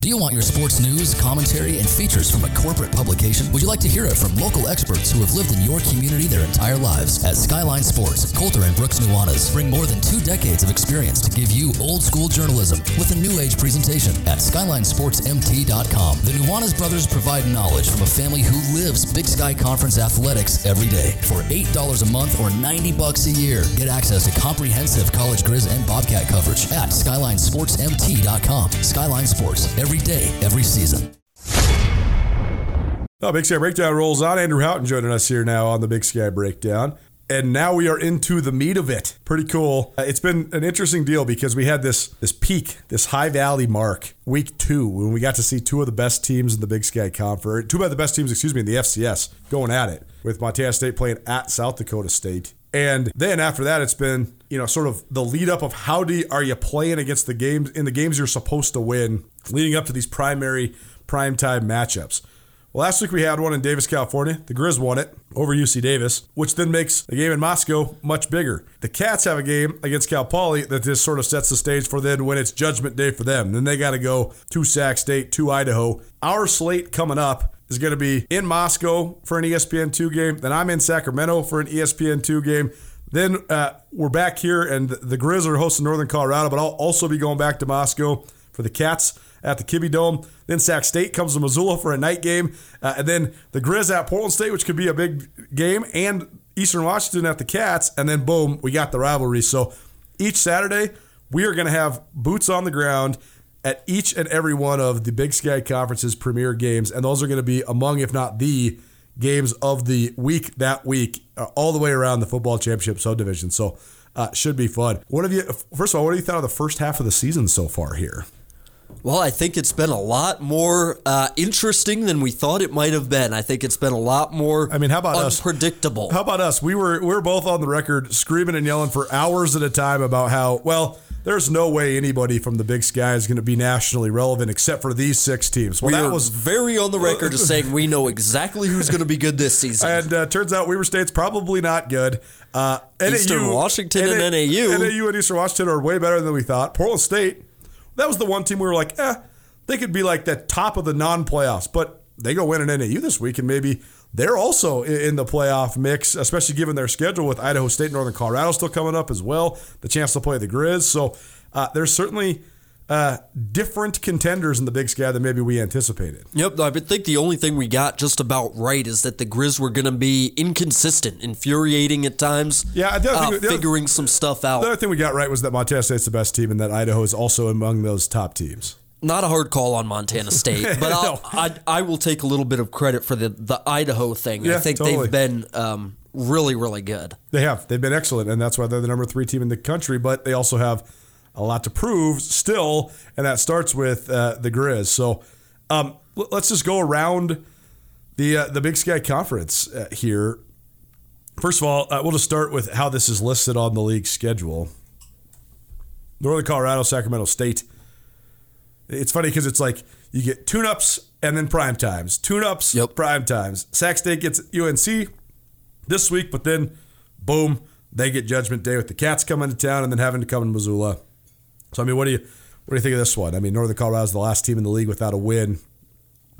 Do you want your sports news, commentary, and features from a corporate publication? Would you like to hear it from local experts who have lived in your community their entire lives? At Skyline Sports, Colter and Brooks Nuanez bring more than two decades of experience to give you old school journalism with a new age presentation at SkylineSportsMT.com. The Nuanez brothers provide knowledge from a family who lives Big Sky Conference athletics every day. For $8 a month or 90 bucks a year, get access to comprehensive college Grizz and Bobcat coverage at SkylineSportsMT.com. Skyline Sports, every day, every season. Oh, Big Sky Breakdown rolls on. Andrew Houghton joining us here now on the Big Sky Breakdown. And now we are into the meat of it. Pretty cool. Uh, It's been an interesting deal because we had this this peak, this high valley mark, week two, when we got to see two of the best teams in the Big Sky Conference, two of the best teams, excuse me, in the FCS going at it, with Montana State playing at South Dakota State. And then after that, it's been you know sort of the lead up of how do you, are you playing against the games in the games you're supposed to win, leading up to these primary primetime matchups. Well, last week we had one in Davis, California. The Grizz won it over UC Davis, which then makes the game in Moscow much bigger. The Cats have a game against Cal Poly that just sort of sets the stage for then when it's judgment day for them. Then they got to go to Sac State, to Idaho. Our slate coming up is going to be in Moscow for an E ESPN2 game. Then I'm in Sacramento for an E ESPN2 game. Then uh, we're back here, and the, Grizz are hosting Northern Colorado, but I'll also be going back to Moscow for the Cats at the Kibbie Dome. Then Sac State comes to Missoula for a night game, uh, and then the Grizz at Portland State, which could be a big game, and Eastern Washington at the Cats, and then boom, we got the rivalry. So each Saturday, we are going to have boots on the ground at each and every one of the Big Sky Conference's premier games, and those are going to be among, if not the games of the week that week, uh, all the way around the football championship subdivision. So. Uh, should be fun. What have you? First of all, what have you thought of the first half of the season so far here? Well, I think it's been a lot more uh, interesting than we thought it might have been. I think it's been a lot more. I mean, how about us? unpredictable? How about us? We were we were both on the record screaming and yelling for hours at a time about how well there's no way anybody from the Big Sky is going to be nationally relevant except for these six teams. Well, we that was very on the record as saying we know exactly who's going to be good this season. and uh, turns out Weber State's probably not good. Uh, Eastern NAU Washington and NAU. NAU and Eastern Washington are way better than we thought. Portland State, that was the one team we were like, eh, they could be like the top of the non-playoffs, but they go win an NAU this week, and maybe they're also in the playoff mix, especially given their schedule with Idaho State, Northern Colorado still coming up as well. The chance to play the Grizz, so uh, there's certainly uh, different contenders in the Big Sky than maybe we anticipated. Yep, I think the only thing we got just about right is that the Grizz were going to be inconsistent, infuriating at times. Yeah, the other uh, thing- the other- figuring some stuff out. The other thing we got right was that Montana State's the best team, and that Idaho is also among those top teams. Not a hard call on Montana State, but No. I, I will take a little bit of credit for the, the Idaho thing. I think totally. they've been um, really, really good. They have. They've been excellent, and that's why they're the number three team in the country. But they also have a lot to prove still, and that starts with uh, the Grizz. So um, l- let's just go around the uh, the Big Sky Conference uh, here. First of all, uh, we'll just start with how this is listed on the league schedule. Northern Colorado, Sacramento State. It's funny because it's like you get tune-ups and then prime times, tune-ups, Yep. prime times. Sac State gets UNC this week, but then boom, they get Judgment Day with the Cats coming to town and then having to come in Missoula. So I mean, what do you what do you think of this one? I mean, Northern Colorado is the last team in the league without a win,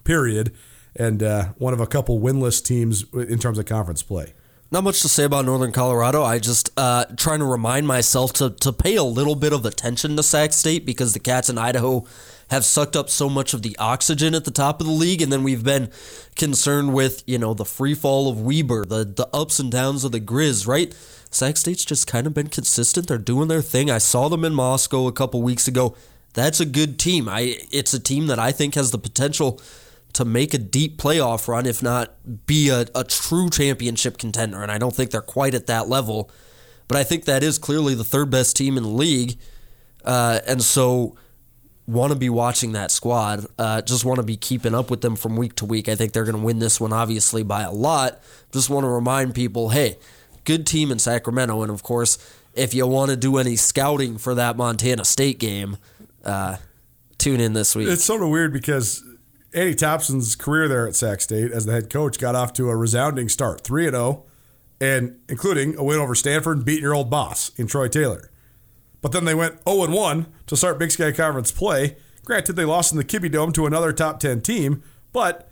period, and uh, one of a couple winless teams in terms of conference play. Not much to say about Northern Colorado. I just uh, trying to remind myself to to pay a little bit of attention to Sac State because the Cats in Idaho have sucked up so much of the oxygen at the top of the league, and then we've been concerned with you know the free fall of Weber, the the ups and downs of the Grizz, right? Sac State's just kind of been consistent. They're doing their thing. I saw them in Moscow a couple weeks ago. That's a good team. I it's a team that I think has the potential to make a deep playoff run, if not be a, a true championship contender. And I don't think they're quite at that level. But I think that is clearly the third best team in the league. Uh, and so want to be watching that squad. Uh, just want to be keeping up with them from week to week. I think they're going to win this one, obviously, by a lot. Just want to remind people hey, good team in Sacramento. And of course, if you want to do any scouting for that Montana State game, uh, tune in this week. It's sort of weird because Andy Thompson's career there at Sac State as the head coach got off to a resounding start, three and zero, and including a win over Stanford, and beating your old boss in Troy Taylor. But then they went zero and one to start Big Sky Conference play, Granted, they lost in the Kibbie Dome to another top 10 team, but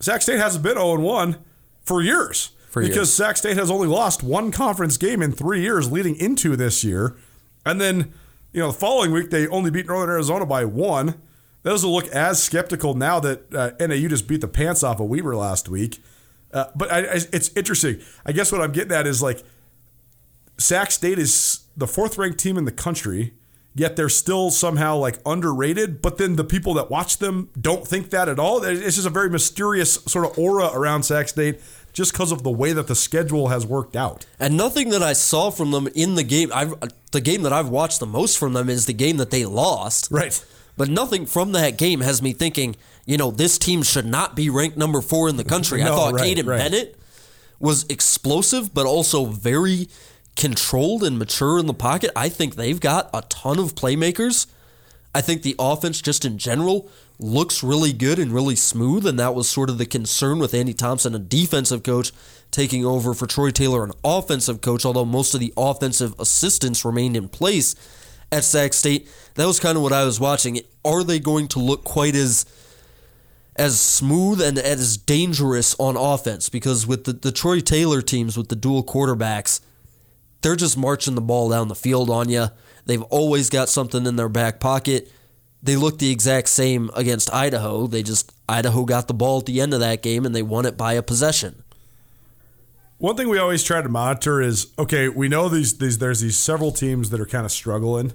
Sac State hasn't been 0 1 for years. For because years. Sac State has only lost one conference game in three years leading into this year. And then, you know, the following week, they only beat Northern Arizona by one. That doesn't look as skeptical now that uh, NAU just beat the pants off of Weber last week. Uh, but I, I, it's interesting. I guess what I'm getting at is like Sac State is the fourth ranked team in the country, yet they're still somehow like underrated. But then the people that watch them don't think that at all. It's just a very mysterious sort of aura around Sac State just because of the way that the schedule has worked out. And nothing that I saw from them in the game, I've, the game that I've watched the most from them is the game that they lost. Right. But nothing from that game has me thinking, you know, this team should not be ranked number four in the country. I thought right, Kaiden right. Bennett was explosive, but also very controlled and mature in the pocket. I think they've got a ton of playmakers. I think the offense, just in general, looks really good and really smooth, and that was sort of the concern with Andy Thompson, a defensive coach, taking over for Troy Taylor, an offensive coach, although most of the offensive assistants remained in place at Sac State. That was kind of what I was watching. Are they going to look quite as as smooth and as dangerous on offense? Because with the, the Troy Taylor teams with the dual quarterbacks, they're just marching the ball down the field on you. They've always got something in their back pocket. They look the exact same against Idaho. They just Idaho got the ball at the end of that game and they won it by a possession. One thing we always try to monitor is okay, we know these these there's these several teams that are kind of struggling.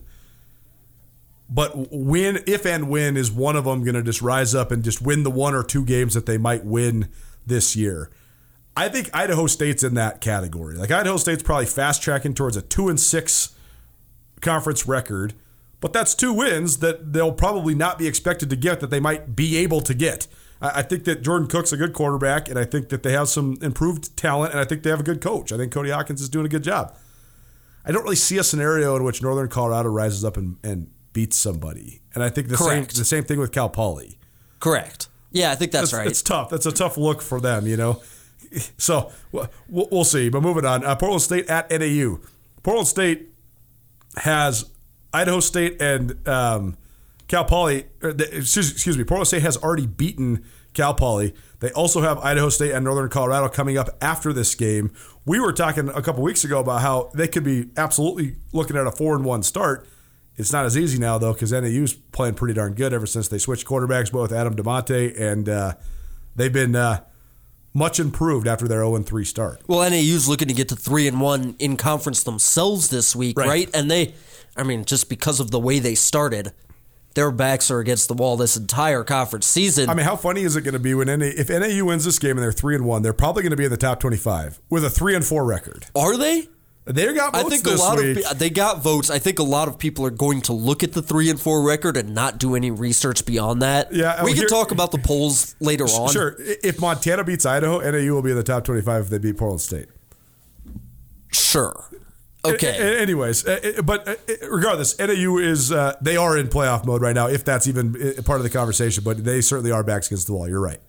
But when if and when is one of them going to just rise up and just win the one or two games that they might win this year? I think Idaho State's in that category. Like Idaho State's probably fast tracking towards a 2 and 6 conference record, but that's two wins that they'll probably not be expected to get that they might be able to get. I I think that Jordan Cooke's a good quarterback, and I think that they have some improved talent, and I think they have a good coach. I think Cody Hawkins is doing a good job. I don't really see a scenario in which Northern Colorado rises up and, and beats somebody, and I think the same the same thing with Cal Poly. Correct. Yeah, I think that's, It's, right. it's tough. That's a tough look for them, you know. So we'll, we'll see. But moving on, uh, Portland State at NAU. Portland State has Idaho State and um, Cal Poly. Excuse, excuse me. Portland State has already beaten Cal Poly. They also have Idaho State and Northern Colorado coming up after this game. We were talking a couple weeks ago about how they could be absolutely looking at a four and one start. It's not as easy now though because NAU's playing pretty darn good ever since they switched quarterbacks, both Adam Damante and uh, they've been uh, much improved after their 0 3 start. Well, NAU's looking to get to three and one in conference themselves this week, Right. right? And they, I mean, just because of the way they started, their backs are against the wall this entire conference season. I mean, how funny is it going to be when NA, if NAU wins this game and they're three and one, they're probably going to be in the top twenty-five with a three and four record. are they? They got votes I think a lot week. of they got votes. I think a lot of people are going to look at the three and four record and not do any research beyond that. Yeah, we can here- talk about the polls later on. Sure, if Montana beats Idaho, NAU will be in the top twenty-five if they beat Portland State. sure. Okay. anyways, but regardless, NAU is uh, they are in playoff mode right now. If that's even uh, part of the conversation, but they certainly are backs against the wall. You're right.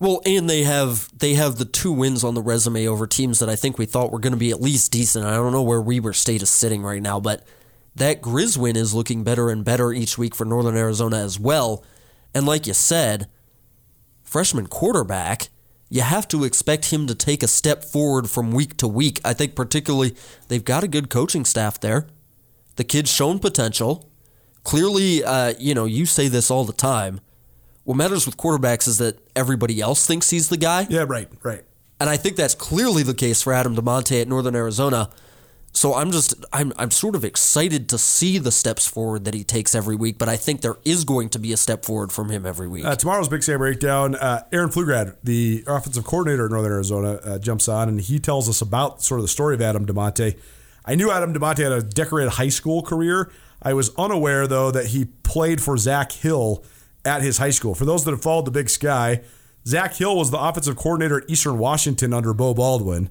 Well, and they have they have the two wins on the resume over teams that I think we thought were going to be at least decent. I don't know where Weber State is sitting right now, but that Grizz win is looking better and better each week for Northern Arizona as well. And like you said, freshman quarterback, you have to expect him to take a step forward from week to week. I think particularly they've got a good coaching staff there. The kid's shown potential. Clearly, uh, you know, you say this all the time. What matters with quarterbacks is that everybody else thinks he's the guy. Yeah, right, right. And I think that's clearly the case for Adam Damante at Northern Arizona. So I'm just I'm I'm sort of excited to see the steps forward that he takes every week, but I think there is going to be a step forward from him every week. Uh, tomorrow's Big Sky Breakdown. Uh, Aaron Pflugrad, the offensive coordinator at Northern Arizona, uh, jumps on and he tells us about sort of the story of Adam Damante. I knew Adam Damante had a decorated high school career. I was unaware, though, that he played for Zach Hill at his high school. For those that have followed the Big Sky, Zach Hill was the offensive coordinator at Eastern Washington under Beau Baldwin,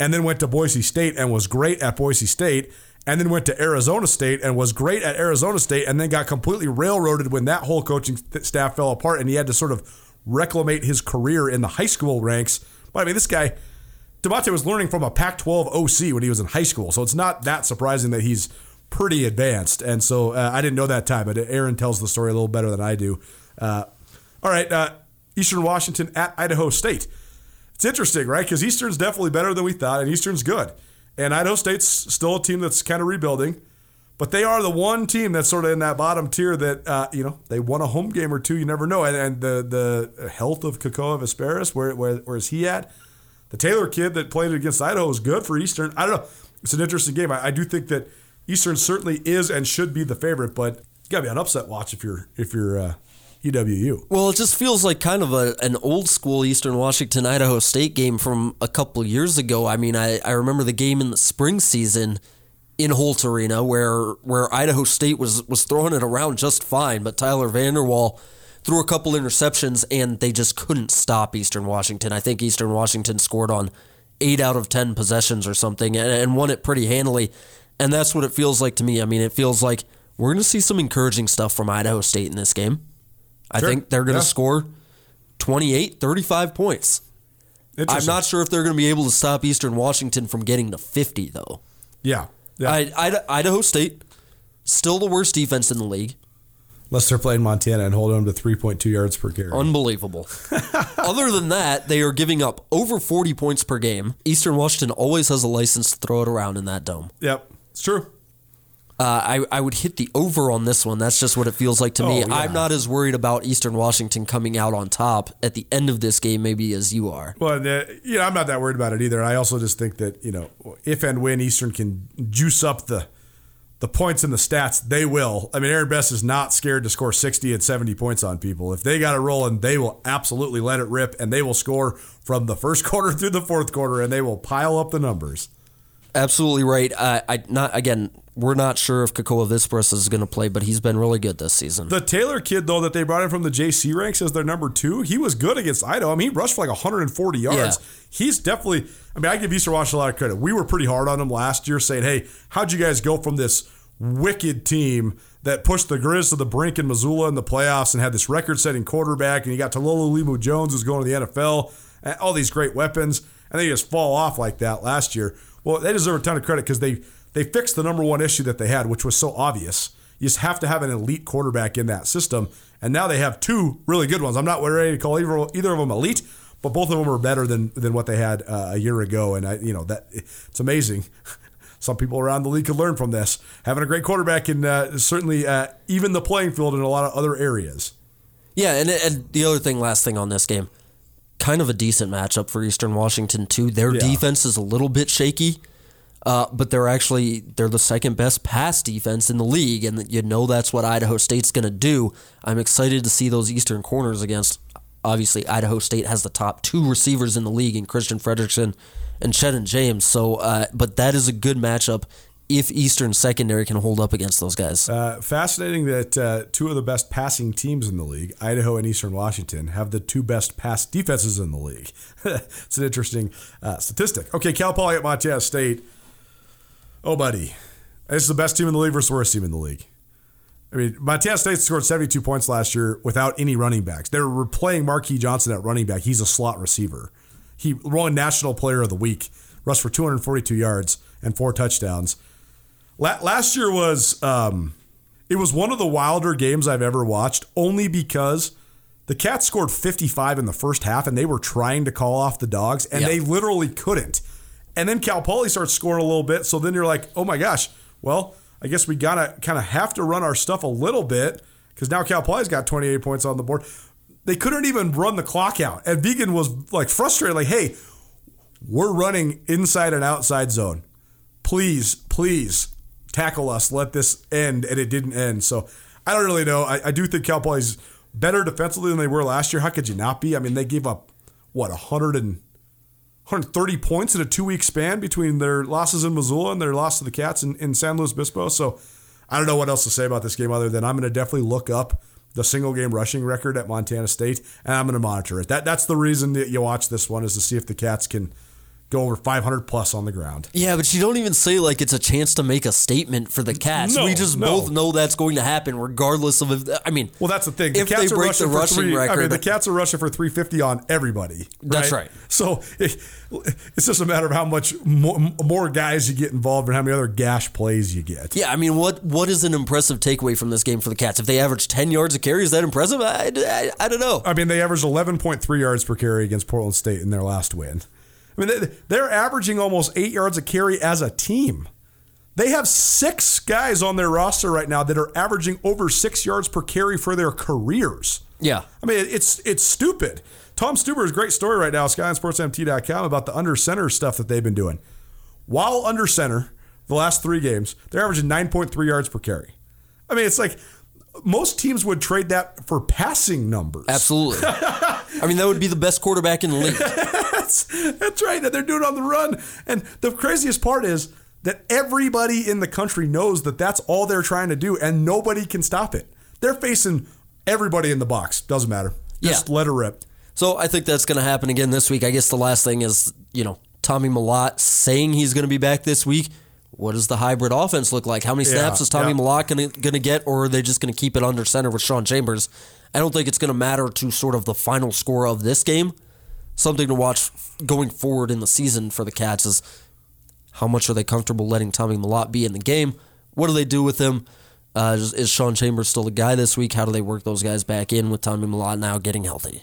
and then went to Boise State and was great at Boise State, and then went to Arizona State and was great at Arizona State, and then got completely railroaded when that whole coaching st- staff fell apart, and he had to sort of reclimate his career in the high school ranks. But I mean, this guy, Damante was learning from a Pac 12 OC when he was in high school, so it's not that surprising that he's pretty advanced. And so uh, I didn't know that time, but Aaron tells the story a little better than I do. Uh, all right, uh, Eastern Washington at Idaho State. It's interesting, right? Because Eastern's definitely better than we thought, and Eastern's good. And Idaho State's still a team that's kind of rebuilding. But they are the one team that's sort of in that bottom tier that uh, you know they won a home game or two. You never know. And, and the the health of Kekoa Visperas, where, where where is he at? The Taylor kid that played against Idaho is good for Eastern. I don't know. It's an interesting game. I, I do think that Eastern certainly is and should be the favorite, but you got to be on upset watch if you're if you're uh, EWU. Well, it just feels like kind of a, an old school Eastern Washington Idaho State game from a couple years ago. I mean, I, I remember the game in the spring season in Holt Arena where where Idaho State was was throwing it around just fine, but Tyler Vander Waal threw a couple interceptions and they just couldn't stop Eastern Washington. I think Eastern Washington scored on eight out of ten possessions or something and, and won it pretty handily. And that's what it feels like to me. I mean, it feels like we're going to see some encouraging stuff from Idaho State in this game. I Sure. think they're going to Yeah. score 28, 35 points. I'm not sure if they're going to be able to stop Eastern Washington from getting to 50, though. Yeah. yeah. I, I, Idaho State, still the worst defense in the league. Unless they're playing Montana and holding them to 3.2 yards per carry. Unbelievable. Other than that, they are giving up over 40 points per game. Eastern Washington always has a license to throw it around in that dome. yep. It's true. Uh, I, I would hit the over on this one. That's just what it feels like to me. Oh, yeah. I'm not as worried about Eastern Washington coming out on top at the end of this game, maybe as you are. Well, uh, you know, I'm not that worried about it either. I also just think that you know, if and when Eastern can juice up the the points and the stats, they will. I mean, Aaron Best is not scared to score 60 and 70 points on people. If they got it rolling, they will absolutely let it rip, and they will score from the first quarter through the fourth quarter, and they will pile up the numbers. Absolutely right. Uh, I not again. We're not sure if Kekoa Visperas is going to play, but he's been really good this season. The Taylor kid, though, that they brought in from the JC ranks as their number two, he was good against Idaho. I mean, he rushed for like 140 yards. Yeah. He's definitely, I mean, I give Eastern Washington a lot of credit. We were pretty hard on him last year, saying, hey, how'd you guys go from this wicked team that pushed the Grizz to the brink in Missoula in the playoffs and had this record setting quarterback, and you got Talolo Limu Jones, who's going to the NFL, and all these great weapons, and they just fall off like that last year. Well, they deserve a ton of credit because they, they fixed the number one issue that they had, which was so obvious. You just have to have an elite quarterback in that system. And now they have two really good ones. I'm not ready to call either, either of them elite, but both of them are better than than what they had uh, a year ago. And I, you know, that it's amazing. Some people around the league could learn from this. Having a great quarterback can uh, certainly uh, even the playing field in a lot of other areas. Yeah, and, and the other thing, last thing on this game, kind of a decent matchup for Eastern Washington too. Their Yeah. defense is a little bit shaky, uh, but they're actually they're the second best pass defense in the league, and you know that's what Idaho State's going to do. I'm excited to see those Eastern corners against. Obviously, Idaho State has the top two receivers in the league in Christian Fredericksen and Shannon James. So, uh, but that is a good matchup if Eastern secondary can hold up against those guys. Uh, fascinating that uh, two of the best passing teams in the league, Idaho and Eastern Washington, have the two best pass defenses in the league. it's an interesting uh, statistic. Okay, Cal Poly at Montana State. Oh, buddy. Is the best team in the league versus the worst team in the league. I mean, Montana State scored 72 points last year without any running backs. They were playing Marqui Johnson at running back. He's a slot receiver. He won National Player of the Week, rushed for 242 yards and four touchdowns. La- last year was um, it was one of the wilder games I've ever watched, only because the Cats scored 55 in the first half, and they were trying to call off the dogs, and Yeah. they literally couldn't. And then Cal Poly starts scoring a little bit, so then you're like, oh my gosh, well, I guess we gotta kind of have to run our stuff a little bit because now Cal Poly's got 28 points on the board. They couldn't even run the clock out, and Vigen was like frustrated, like, hey, we're running inside and outside zone. Please, please tackle us. Let this end. And it didn't end. So I don't really know. I, I do think Cal Poly's better defensively than they were last year. How could you not be? I mean, they gave up, what, 100 and 130 points in a two week span between their losses in Missoula and their loss to the Cats in, in San Luis Obispo. So I don't know what else to say about this game other than I'm going to definitely look up the single game rushing record at Montana State and I'm going to monitor it. That That's the reason that you watch this one is to see if the Cats can go over 500 plus on the ground. Yeah, but you don't even say like it's a chance to make a statement for the Cats. No, we just no. both know that's going to happen, regardless of if. I mean, Well, that's the thing. The If Cats they are break rushing the rushing three, I mean, the Cats are rushing for 350 on everybody. That's right. So it, it's just a matter of how much more, more guys you get involved and how many other gash plays you get. yeah, I mean, what what is an impressive takeaway from this game for the Cats? If they average ten yards a carry, is that impressive? I, I, I don't know. I mean, they averaged 11.3 yards per carry against Portland State in their last win. I mean, they, they're averaging almost eight yards a carry as a team. They have six guys on their roster right now that are averaging over six yards per carry for their careers. Yeah, I mean, it's it's stupid. Tom Stuber's great story right now, SkylineSportsMT.com, about the under center stuff that they've been doing. While under center, the last three games, they're averaging 9.3 yards per carry. I mean, it's like most teams would trade that for passing numbers. absolutely. I mean, that would be the best quarterback in the league. That's, that's right. And they're doing it on the run. And the craziest part is that everybody in the country knows that that's all they're trying to do, and nobody can stop it. They're facing everybody in the box. Doesn't matter. Just Yeah. let her rip. So I think that's going to happen again this week. I guess the last thing is, you know, Tommy Mellott saying he's going to be back this week. What does the hybrid offense look like? How many Yeah, snaps is Tommy yeah. Mellott going to get, or are they just going to keep it under center with Sean Chambers? I don't think it's going to matter to sort of the final score of this game. Something to watch going forward in the season for the Cats is how much are they comfortable letting Tommy Mellott be in the game? What do they do with him? Uh, is, Sean Chambers still the guy this week? How do they work those guys back in with Tommy Mellott now getting healthy?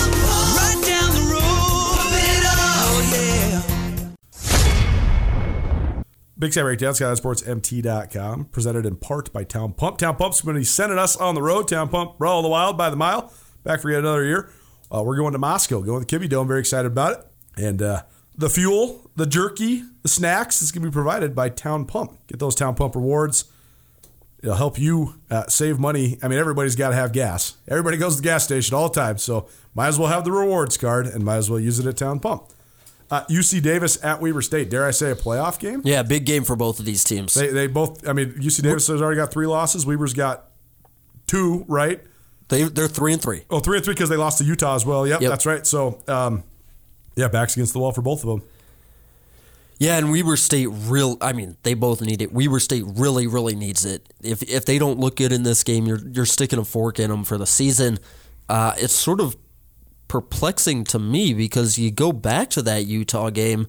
Big Sky Breakdown, SkylineSportsMT.com, presented in part by Town Pump. Town Pump's going to be sending us on the road. Town Pump, Brawl of the Wild by the mile. Back for yet another year. Uh, we're going to Moscow, going to the Kibbie Dome. Very excited about it. And uh, the fuel, the jerky, the snacks is going to be provided by Town Pump. Get those Town Pump rewards. It'll help you uh, save money. I mean, everybody's got to have gas. Everybody goes to the gas station all the time. So might as well have the rewards card and might as well use it at Town Pump. Uh, UC Davis at Weber State. Dare I say a playoff game? Yeah, big game for both of these teams. They, they both. I mean, UC Davis has already got three losses. Weber's got two, right? They they're three and three. Oh, three and three because they lost to Utah as well. Yep, Yep. that's right. So, um, yeah, backs against the wall for both of them. Yeah, and Weber State real. I mean, they both need it. Weber State really, really needs it. If if they don't look good in this game, you're you're sticking a fork in them for the season. Uh, it's sort of perplexing to me because you go back to that Utah game,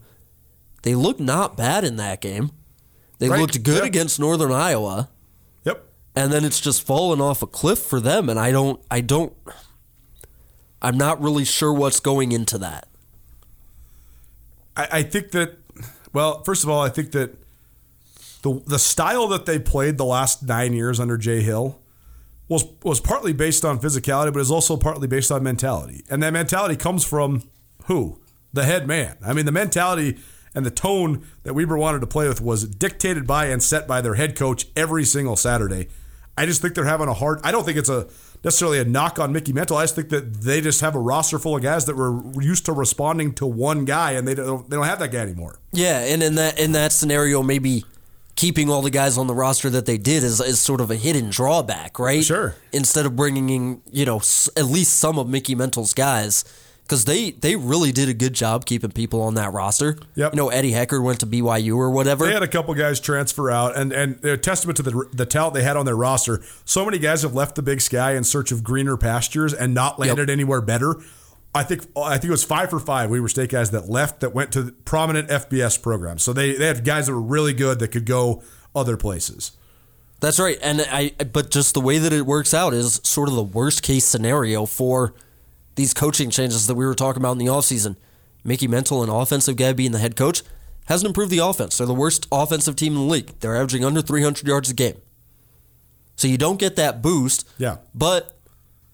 they looked not bad in that game. They Right, looked good yeah. against Northern Iowa, Yep. and then it's just fallen off a cliff for them. And I don't, I don't, I'm not really sure what's going into that. I, I think that. Well, first of all, I think that the the style that they played the last nine years under Jay Hill was was partly based on physicality, but is also partly based on mentality, and that mentality comes from who the head man. I mean, the mentality and the tone that Weber wanted to play with was dictated by and set by their head coach every single Saturday. I just think they're having a hard. I don't think it's a necessarily a knock on Mickey Mento. I just think that they just have a roster full of guys that were used to responding to one guy, and they don't they don't have that guy anymore. Yeah, and in that in that scenario, maybe keeping all the guys on the roster that they did is, is sort of a hidden drawback, right? Sure. Instead of bringing in, you know, s- at least some of Mickey Mento's guys, because they they really did a good job keeping people on that roster. Yep. You know, Eddie Heckard went to BYU or whatever. They had a couple guys transfer out, and and they're a testament to the the talent they had on their roster. So many guys have left the Big Sky in search of greener pastures and not landed anywhere better. I think I think it was five for five Weber State guys that left that went to prominent FBS programs. So they they had guys that were really good that could go other places. That's right. And I but just the way that it works out is sort of the worst case scenario for these coaching changes that we were talking about in the offseason. Mickey Mento, an offensive guy being the head coach, hasn't improved the offense. They're the worst offensive team in the league. They're averaging under 300 yards a game. So you don't get that boost. Yeah. But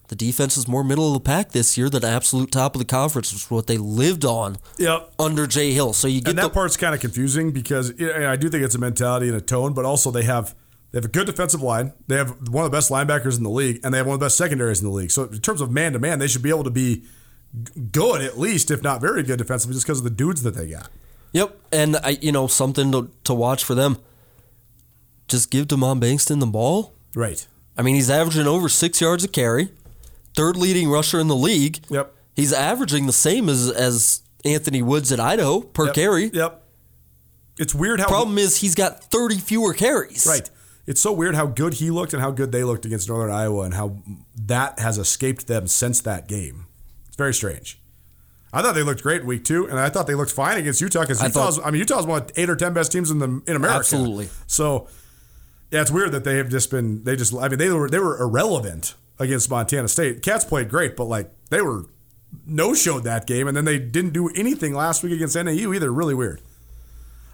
the defense is more middle of the pack this year than absolute top of the conference, which is what they lived on Yep. under Jay Hill. So you get and that the, part's kind of confusing because know, I do think it's a mentality and a tone, but also they have they have a good defensive line. They have one of the best linebackers in the league, and they have one of the best secondaries in the league. So in terms of man to man, they should be able to be good at least, if not very good defensively, just because of the dudes that they got. Yep, and I, you know something to, to watch for them. Just give Damon Bankston the ball. Right. I mean, he's averaging over six yards a carry, third leading rusher in the league. Yep. He's averaging the same as as Anthony Woods at Idaho per Yep. carry. Yep. It's weird how Problem is he's got thirty fewer carries. Right. It's so weird how good he looked and how good they looked against Northern Iowa and how that has escaped them since that game. It's very strange. I thought they looked great week two, and I thought they looked fine against Utah because I Utah's. thought- I mean, Utah's one of eight or ten best teams in the in America. Absolutely. So, yeah, it's weird that they have just been. They just. I mean, they were they were irrelevant against Montana State. Cats played great, but like they were no showed that game, and then they didn't do anything last week against NAU either. Really weird.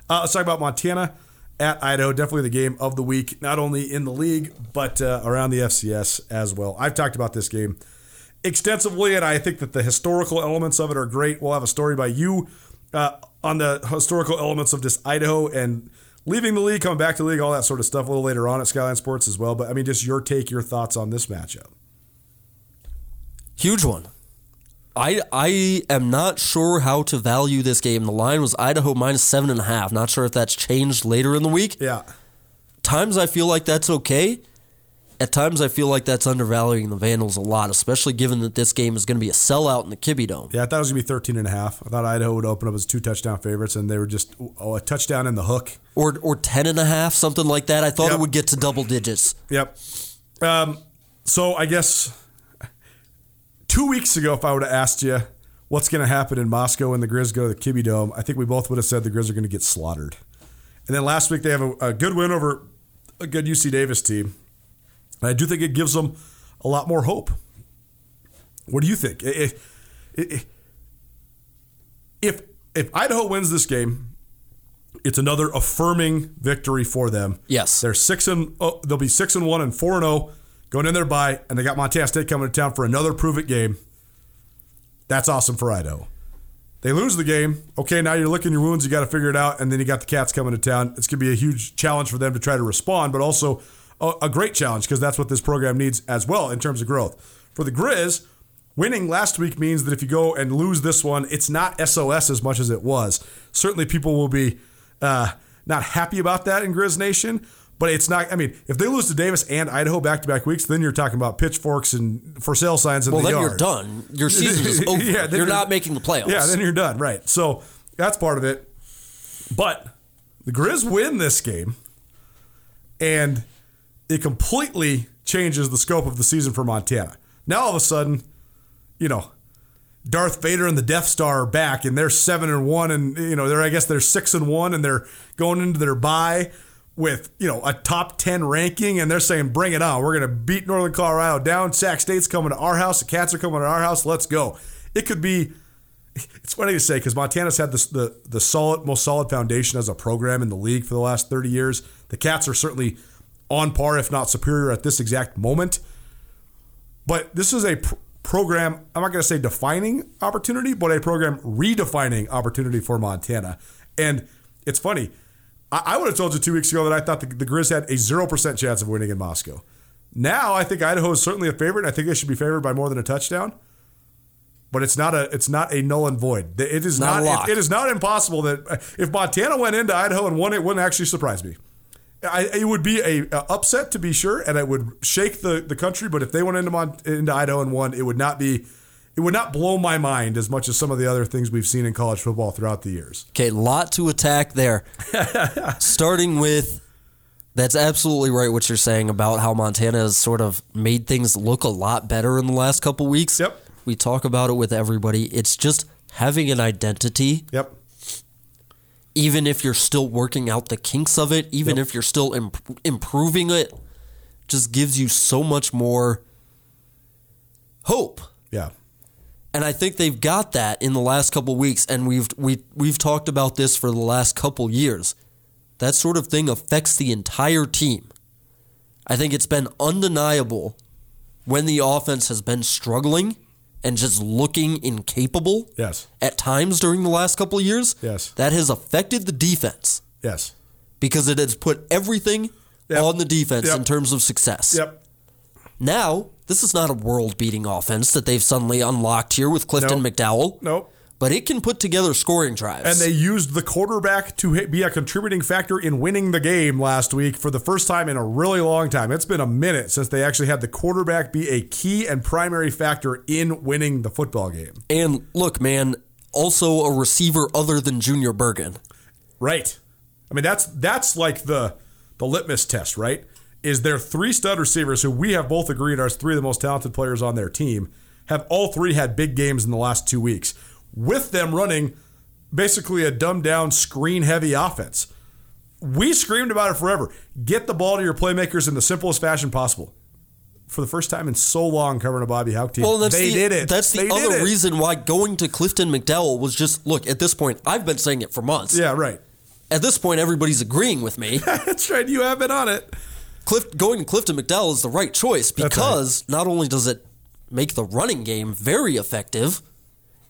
Uh, let's talk about Montana at Idaho. Definitely the game of the week, not only in the league, but uh, around the FCS as well. I've talked about this game extensively, and I think that the historical elements of it are great. We'll have a story by you uh, on the historical elements of just Idaho and leaving the league, coming back to the league, all that sort of stuff a little later on at Skyline Sports as well. But I mean, just your take, your thoughts on this matchup. Huge one. I I am not sure how to value this game. The line was Idaho minus seven and a half. Not sure if that's changed later in the week. Yeah. Times I feel like that's okay. At times I feel like that's undervaluing the Vandals a lot, especially given that this game is going to be a sellout in the Kibbie Dome. Yeah, I thought it was going to be 13 and a half. I thought Idaho would open up as two touchdown favorites, and they were just oh, a touchdown in the hook. Or or ten and a half, something like that. I thought Yep. it would get to double digits. Yep. Um, so I guess two weeks ago, if I would have asked you what's going to happen in Moscow when the Grizz go to the Kibbie Dome, I think we both would have said the Grizz are going to get slaughtered. And then last week they have a, a good win over a good UC Davis team. And I do think it gives them a lot more hope. What do you think? If, if, if, Idaho wins this game, it's another affirming victory for them. Yes. They're six and oh, they'll be six and one and four and zero going in there by, and they got Montana State coming to town for another prove it game. That's awesome for Idaho. They lose the game. Okay, now you're licking your wounds. You got to figure it out, and then you got the Cats coming to town. It's going to be a huge challenge for them to try to respond, but also a, a great challenge because that's what this program needs as well in terms of growth. For the Grizz, winning last week means that if you go and lose this one, it's not SOS as much as it was. Certainly, people will be uh, not happy about that in Grizz Nation. But it's not. I mean, if they lose to Davis and Idaho back to back weeks, then you're talking about pitchforks and for sale signs in Well, the then yard. you're done. Your season is over. Yeah, then you're not making the playoffs. Yeah, then you're done. Right. So that's part of it. But the Grizz win this game, and it completely changes the scope of the season for Montana. Now all of a sudden, you know, Darth Vader and the Death Star are back, and they're seven and one, and you know they're I guess they're six and one, and they're going into their bye with you know a top ten ranking, and they're saying, "Bring it on! We're gonna beat Northern Colorado down. Sac State's coming to our house. The Cats are coming to our house. Let's go!" It could be. It's funny to say because Montana's had the the solid most solid foundation as a program in the league for the last thirty years. The Cats are certainly on par, if not superior, at this exact moment. But this is a pr- program, I'm not going to say defining opportunity, but a program redefining opportunity for Montana. And it's funny. I, I would have told you two weeks ago that I thought the, the Grizz had a 0% chance of winning in Moscow. Now I think Idaho is certainly a favorite. and I think they should be favored by more than a touchdown. But it's not a it's not a null and void. It is Not not, it- it is not impossible that uh, if Montana went into Idaho and won, it wouldn't actually surprise me. I, it would be a, a upset to be sure, and it would shake the, the country. But if they went into Mon, into Idaho and won, it would not be it would not blow my mind as much as some of the other things we've seen in college football throughout the years. Okay, lot to attack there. Starting with that's absolutely right what you're saying about how Montana has sort of made things look a lot better in the last couple weeks. Yep. We talk about it with everybody. It's just having an identity. Yep. Even if you're still working out the kinks of it, even Yep. if you're still imp- improving it, just gives you so much more hope. Yeah. And I think they've got that in the last couple weeks, and we've we we've talked about this for the last couple years. That sort of thing affects the entire team. I think it's been undeniable when the offense has been struggling and just looking incapable Yes. at times during the last couple of years. Yes. That has affected the defense Yes. because it has put everything Yep. on the defense Yep. in terms of success. Yep. Now, this is not a world beating offense that they've suddenly unlocked here with Clifton Nope. McDowell. Nope. But it can put together scoring drives. And they used the quarterback to hit- be a contributing factor in winning the game last week for the first time in a really long time. It's been a minute since they actually had the quarterback be a key and primary factor in winning the football game. And look, man, also a receiver other than Junior Bergen. Right. I mean that's that's like the the litmus test, right? Is their three stud receivers who we have both agreed are three of the most talented players on their team have all three had big games in the last two weeks with them running basically a dumbed down screen heavy offense. We screamed about it forever. Get the ball to your playmakers in the simplest fashion possible. For the first time in so long covering a Bobby Hauck team, Well, that's they the, did it. That's the They other reason why going to Clifton McDowell was just look. At this point, I've been saying it for months. Yeah, right. At this point, everybody's agreeing with me. That's right. You have been on it. Cliff, going to Clifton McDowell is the right choice That's right. because not only does it make the running game very effective,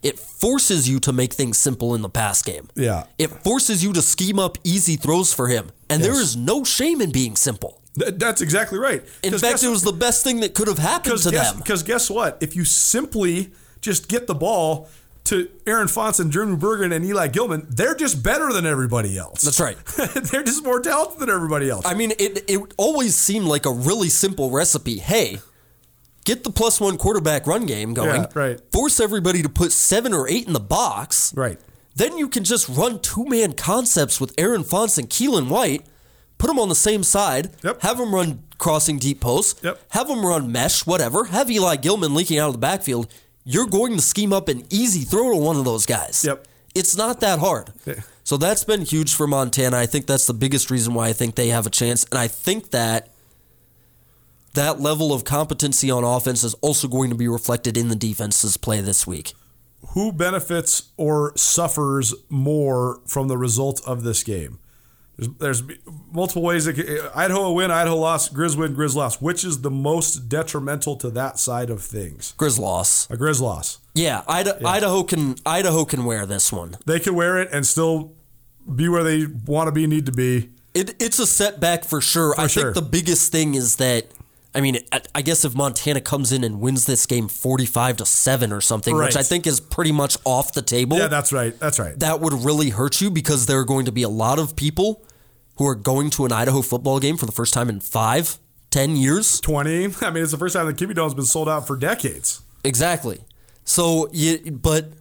it forces you to make things simple in the pass game. Yeah. It forces you to scheme up easy throws for him. And there Yes. is no shame in being simple. Th- That's exactly right. In fact, guess- it was the best thing that could have happened to guess, them. Because guess what? If you simply just get the ball to Aaron Fontes and Jeremy Bergen and Eli Gillman, they're just better than everybody else. That's right. they're just more talented than everybody else. I mean, it, it always seemed like a really simple recipe. Hey, get the plus one quarterback run game going. Yeah, right. Force everybody to put seven or eight in the box. Right. Then you can just run two man concepts with Aaron Fontes and Keelan White. Put them on the same side. Yep. Have them run crossing deep posts. Yep. Have them run mesh, whatever. Have Eli Gillman leaking out of the backfield. You're going to scheme up an easy throw to one of those guys. Yep. It's not that hard. Yeah. So that's been huge for Montana. I think that's the biggest reason why I think they have a chance. And I think that that level of competency on offense is also going to be reflected in the defense's play this week. Who benefits or suffers more from the result of this game? There's, there's multiple ways. That, Idaho win, Idaho loss, Grizz win, Grizz loss. Which is the most detrimental to that side of things? Grizz loss. A Grizz loss. Yeah, Ida- Idaho can Idaho can wear this one. They can wear it and still be where they want to be, need to be. It, it's a setback for sure. I sure. think the biggest thing is that I mean, I- guess if Montana comes in and wins this game forty-five to seven or something, which I think is pretty much off the table. Yeah, that's right. That's right. that would really hurt you because there are going to be a lot of people who are going to an Idaho football game for the first time in five, ten years. 20. I mean, it's the first time the Kibbie Dome's been sold out for decades. Exactly. So, you, but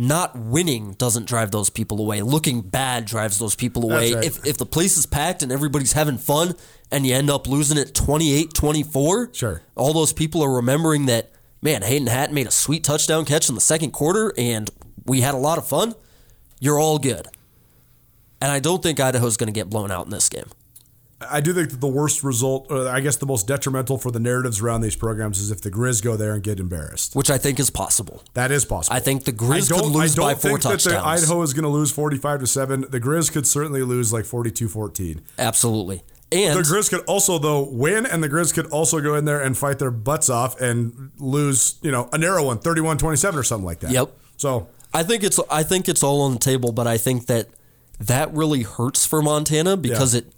not winning doesn't drive those people away. Looking bad drives those people away. right. If, if the place is packed and everybody's having fun and you end up losing it 28 24, Sure. all those people are remembering that, man, Hayden Hatten made a sweet touchdown catch in the second quarter and we had a lot of fun. You're all good. And I don't think Idaho's going to get blown out in this game. I do think that the worst result, or I guess the most detrimental for the narratives around these programs, is if the Grizz go there and get embarrassed. which I think is possible. That is possible. I think the Grizz don't, could lose by four think that the touchdowns. Idaho is going to lose 45 to 7. The Grizz could certainly lose like 42 14. Absolutely. And The Grizz could also, though, win, and the Grizz could also go in there and fight their butts off and lose, you know, a narrow one, 31 27 or something like that. Yep. So, I think it's I think it's all on the table, but I think that that really hurts for Montana because Yeah. it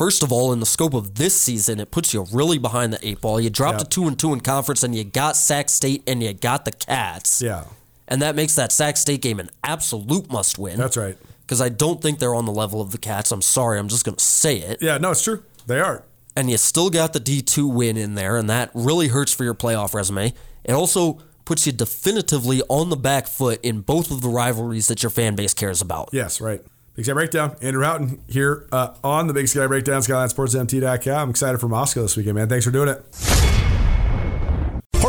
first of all in the scope of this season it puts you really behind the eight ball. You dropped Yeah. to two and two in conference, and you got Sac State and you got the Cats. yeah, and that makes that Sac State game an absolute must win. that's right. because I don't think they're on the level of the Cats. I'm sorry, I'm just going to say it. Yeah, no, it's true. They are. and you still got the D2 win in there, and that really hurts for your playoff resume. It also puts you definitively on the back foot in both of the rivalries that your fan base cares about. Yes, right. Big Sky Breakdown. Andrew Houghton here uh, on the Big Sky Breakdown, SkylineSportsMT.com. I'm excited for Moscow this weekend, man. Thanks for doing it.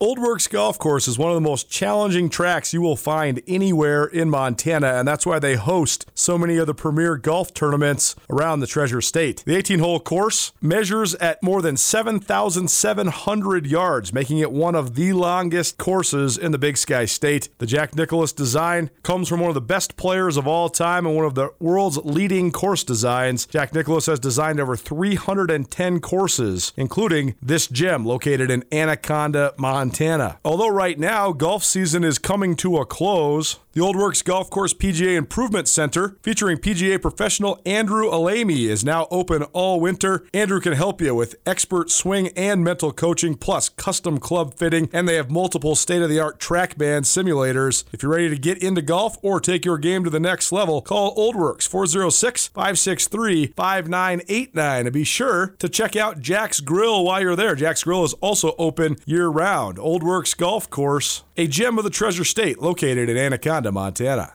Old Works Golf Course is one of the most challenging tracks you will find anywhere in Montana, and that's why they host so many of the premier golf tournaments around the Treasure State. The 18 hole course measures at more than 7,700 yards, making it one of the longest courses in the Big Sky State. The Jack Nicklaus design comes from one of the best players of all time and one of the world's leading course designs. Jack Nicklaus has designed over 310 courses, including this gem located in Anaconda, Montana. Montana. Although right now golf season is coming to a close, the Old Works Golf Course PGA Improvement Center, featuring PGA professional Andrew Alamy, is now open all winter. Andrew can help you with expert swing and mental coaching, plus custom club fitting, and they have multiple state of the art TrackMan simulators. If you're ready to get into golf or take your game to the next level, call Old Works 406 563 5989 and be sure to check out Jack's Grill while you're there. Jack's Grill is also open year round. Old Works Golf Course, a gem of the Treasure State located in Anaconda, Montana.